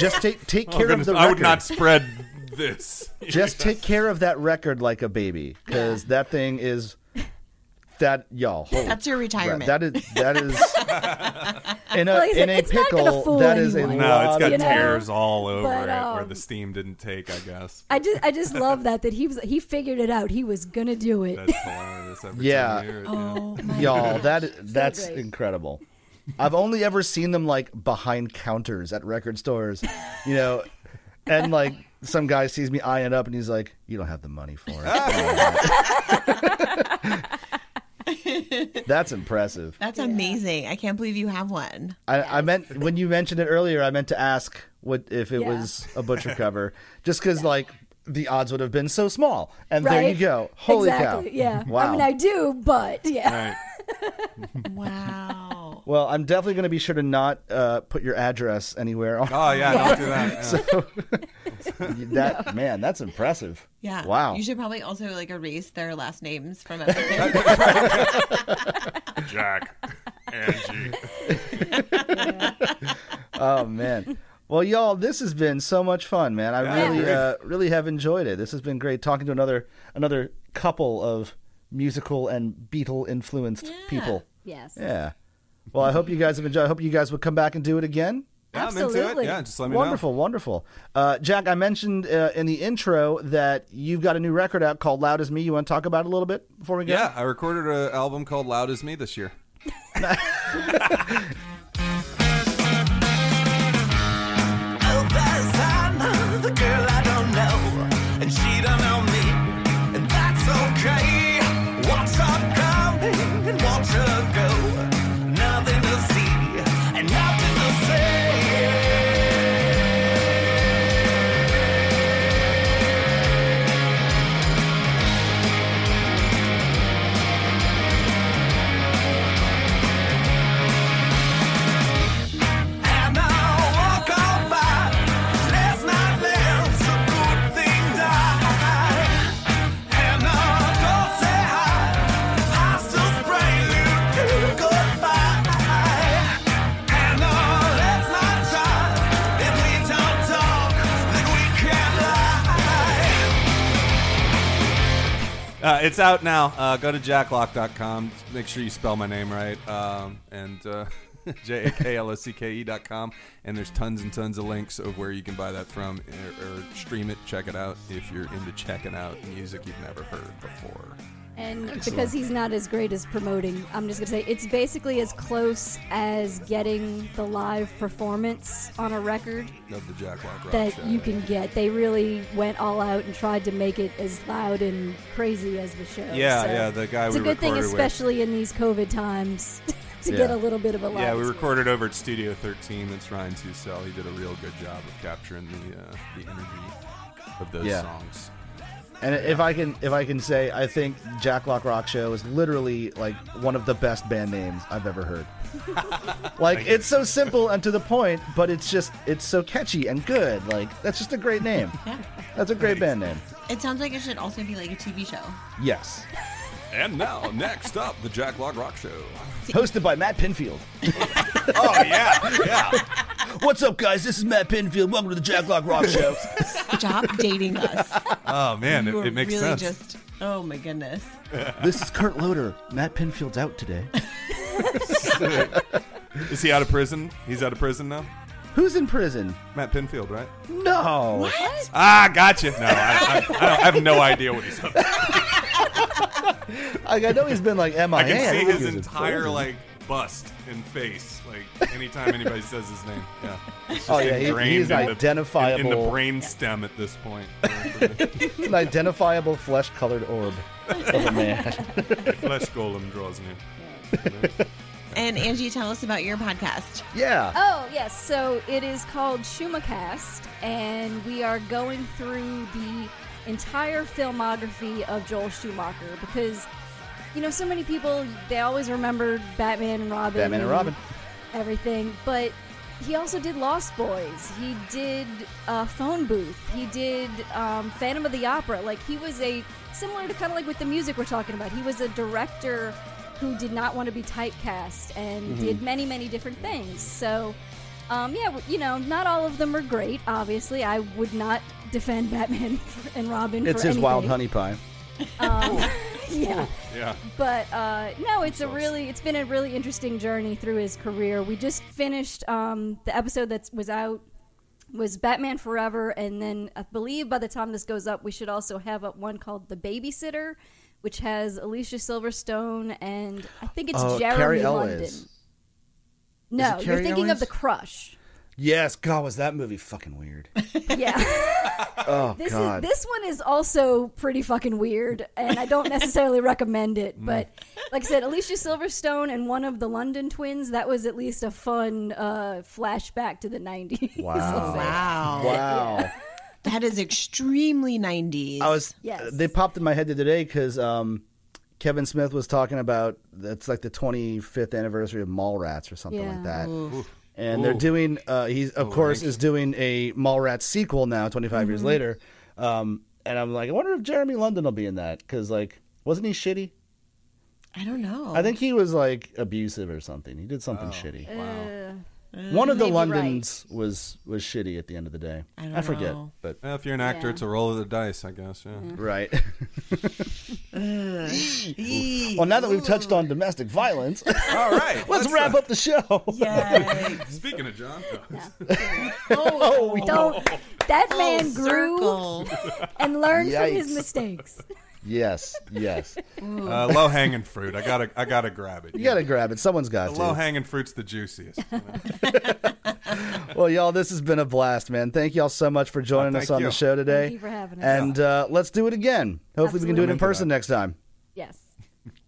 Just take take Oh, care of goodness. the I would not spread this. Just (laughs) take care of that record like a baby, because that thing is that y'all. holy That's your crap. retirement. That is that is (laughs) in a Like I said, in a it's not gonna pickle. fool That is a. No, lot it's got of- You know? tears all over But, it where um, the steam didn't take. I guess I just I just love that that he was he figured it out. He was gonna do it. that's. Every Yeah. time I hear it, yeah. Oh my y'all. That that's great. incredible. I've only ever seen them like behind counters at record stores, you know, and like some guy sees me eyeing up and he's like, "You don't have the money for it." (laughs) (laughs) (laughs) That's impressive. That's amazing. I can't believe you have one. I, I meant when you mentioned it earlier, I meant to ask what if it Yeah. was a butcher (laughs) cover, just because like the odds would have been so small. And there you go. Holy exactly. cow! Yeah. Wow. I mean, I do, but yeah. Right. (laughs) Wow. Well, I'm definitely going to be sure to not uh, put your address anywhere. On Oh yeah, don't do that. yeah. (laughs) that (laughs) man, that's impressive. Yeah. Wow. You should probably also like erase their last names from (laughs) everything. Jack, Angie. Oh man. Well, y'all, this has been so much fun, man. I Yeah. really, uh, really have enjoyed it. This has been great talking to another another couple of musical and Beatle influenced Yeah. people. Yes. Yeah. Well, I hope you guys have enjoyed. I hope you guys would come back and do it again. Yeah, I'm into it. Absolutely. Yeah, just let me know. wonderful, wonderful. Uh, Jack, I mentioned uh, in the intro that you've got a new record out called "Loud as Me." You want to talk about it a little bit before we go? Yeah, I recorded an album called "Loud as Me" this year. (laughs) (laughs) it's out now. Uh, go to jacklocke.com. Make sure you spell my name right. Um, and uh, (laughs) J A K L O C K E dot com. And there's tons and tons of links of where you can buy that from or, or stream it, check it out if you're into checking out music you've never heard before. And because he's not as great as promoting, I'm just gonna say it's basically as close as getting the live performance on a record Of the Jack Locke Rock that Show. you can get. They really went all out and tried to make it as loud and crazy as the show. Yeah, So yeah, the guy It's we a good thing, recorded with. especially in these COVID times, (laughs) to Yeah. get a little bit of a live. Yeah, we recorded over at Studio 13. That's Ryan Tucel. He did a real good job of capturing the uh, the energy of those Yeah. songs. And if I can, if I can say, I think Jack Locke Rock Show is literally like one of the best band names I've ever heard. (laughs) like it's so simple and to the point, but it's just it's so catchy and good. Like that's just a great name. (laughs) Yeah. That's a great band name. It sounds like it should also be like a TV show. Yes. And now, next up, the Jack Locke Rock Show. Hosted by Matt Pinfield. (laughs) Oh yeah, yeah. What's up, guys? This is Matt Pinfield. Welcome to the Jack Locke Rock Show. Stop dating us. Oh man, it, You are it makes really sense. just. Oh my goodness. this is Kurt Loder. Matt Pinfield's out today. (laughs) Is he out of prison? He's out of prison now. Who's in prison? Matt Pinfield, right? No. Ah, gotcha. No, I, I, I, don't, I have no idea what he's up to. (laughs) (laughs) Like, I know he's been like MIA. I can see don't his he was in entire like bust and face, like anytime anybody says his name. Yeah. It's Oh, just yeah, he- he's in the- identifiable. in, in the brain stem at this point. (laughs) an identifiable flesh-colored orb of a man. (laughs) Flesh golem draws near. And Angie, tell us about your podcast. Yeah. Oh, yes. So it is called Schumacast, and we are going through the entire filmography of Joel Schumacher because, you know, so many people, they always remember Batman and Robin. Batman and Robin. Everything. But he also did Lost Boys. He did uh, Phone Booth. He did um, Phantom of the Opera. Like, he was a, similar to kind of like with the music we're talking about, he was a director who did not want to be typecast and did many, many different things. So, um, yeah, you know, not all of them are great. Obviously, I would not defend Batman (laughs) and Robin. It's for his wild honey pie. (laughs) (laughs) Yeah, Yeah. but uh, no, it's a really, it's been a really interesting journey through his career. We just finished um, the episode that was out was Batman Forever, and then I believe by the time this goes up, we should also have up one called The Babysitter, which has Alicia Silverstone and I think it's Oh, Jeremy Carrie London. Ellis. No, it you're thinking Ellis? of The Crush. Yes. God, was that movie fucking weird? (laughs) Yeah. (laughs) Oh This God. is this one is also pretty fucking weird, and I don't necessarily recommend it. Mm. But like I said, Alicia Silverstone and one of the London twins. That was at least a fun uh, flashback to the '90s. (laughs) Wow. Wow. Wow. That is extremely 90s. I was. Yes. They popped in my head today because um, Kevin Smith was talking about it's like the 25th anniversary of Mallrats or something like Yeah. that. And they're doing. Uh, he's of course thank is doing a Mallrats sequel now, 25 years later. Um, and I'm like, I wonder if Jeremy London will be in that because like, wasn't he shitty? I don't know. I think he was like abusive or something. He did something shitty. Uh, Uh, One of the may be right. Londons was was shitty at the end of the day. I don't forget, know. but Well, if you're an actor, Yeah. it's a roll of the dice, I guess. Yeah. Mm-hmm. right. (laughs) Uh, well, now that we've touched on domestic violence, (laughs) All right. (laughs) let's wrap up the show. Yikes. Speaking of John, oh, oh, oh, Don't. That man full grew and learned from his mistakes. Yes, yes. uh, low hanging fruit. I gotta, I gotta grab it. You gotta grab it. Someone's got The to. low hanging fruit's the juiciest. you (laughs) know? Well, y'all, this has been a blast, man. Thank y'all so much for joining Oh, us on you. the show today. Thank you for having us. And uh, let's do it again. Hopefully, we can do it in person next time. Yes.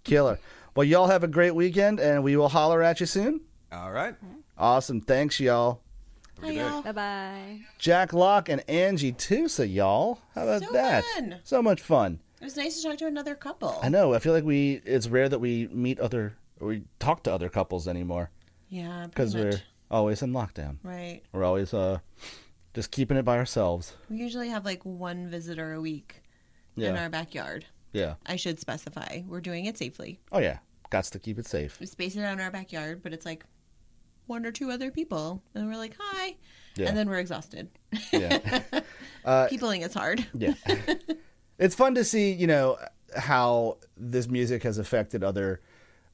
Killer. Well, y'all have a great weekend, and we will holler at you soon. All right. Awesome. Thanks, y'all. Hi, y'all. Bye bye. Jack Locke and Angie Tusa, y'all. How about So that? fun. So much fun. It was nice to talk to another couple. I know. I feel like we. It's rare that we meet other, or we talk to other couples anymore Yeah, because we're always in lockdown. right. We're always uh, just keeping it by ourselves. We usually have like one visitor a week in our backyard. Yeah. I should specify we're doing it safely. Oh yeah. Got to keep it safe. We space it out in our backyard, but it's like one or two other people, and we're like, "Hi," Yeah. and then we're exhausted. Yeah. (laughs) Peopling is hard. Yeah. (laughs) it's fun to see, you know, how this music has affected other,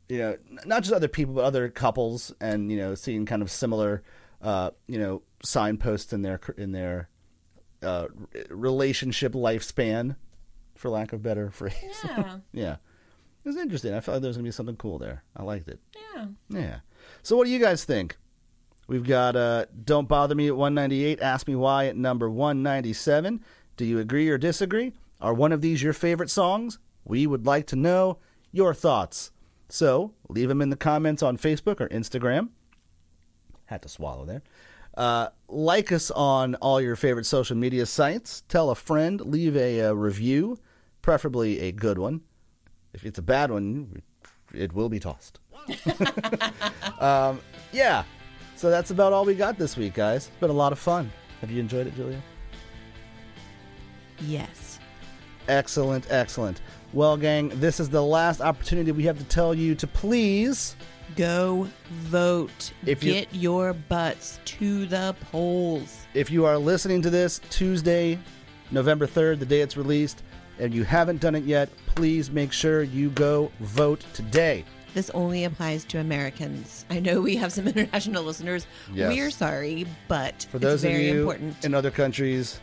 you know, not just other people, but other couples, and you know, seeing kind of similar, uh, you know, signposts in their in their uh, relationship lifespan, for lack of better (laughs) phrase. Yeah, yeah, it was interesting. I felt like there was gonna be something cool there. I liked it. yeah. Yeah. So what do you guys think? We've got uh, Don't Bother Me at 198, Ask Me Why at number 197. Do you agree or disagree? Are one of these your favorite songs? We would like to know your thoughts. So leave them in the comments on Facebook or Instagram. Had to swallow there. Uh, like us on all your favorite social media sites. Tell a friend. Leave a, uh review, preferably a good one. If it's a bad one, it will be tossed. (laughs) um, yeah. So that's about all we got this week, guys. It's been a lot of fun. Have you enjoyed it, Julia? Yes. Excellent, excellent. Well, gang, this is the last opportunity we have to tell you to please. Go vote. If you- Get your butts to the polls. If you are listening to this Tuesday, November 3rd, the day it's released, and you haven't done it yet, please make sure you go vote today. This only applies to Americans. I know we have some (laughs) international listeners. Yes. We're sorry, but For those of you important. in other countries,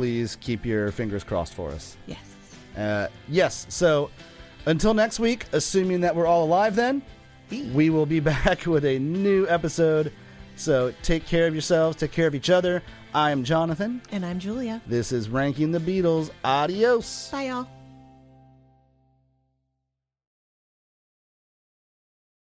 please keep your fingers crossed for us. yes. Uh, yes. So until next week, assuming that we're all alive, then we will be (laughs) back with a new episode. So take care of yourselves, take care of each other. I am Jonathan. And I'm Julia. This is Ranking the Beatles. Adios. Bye, y'all.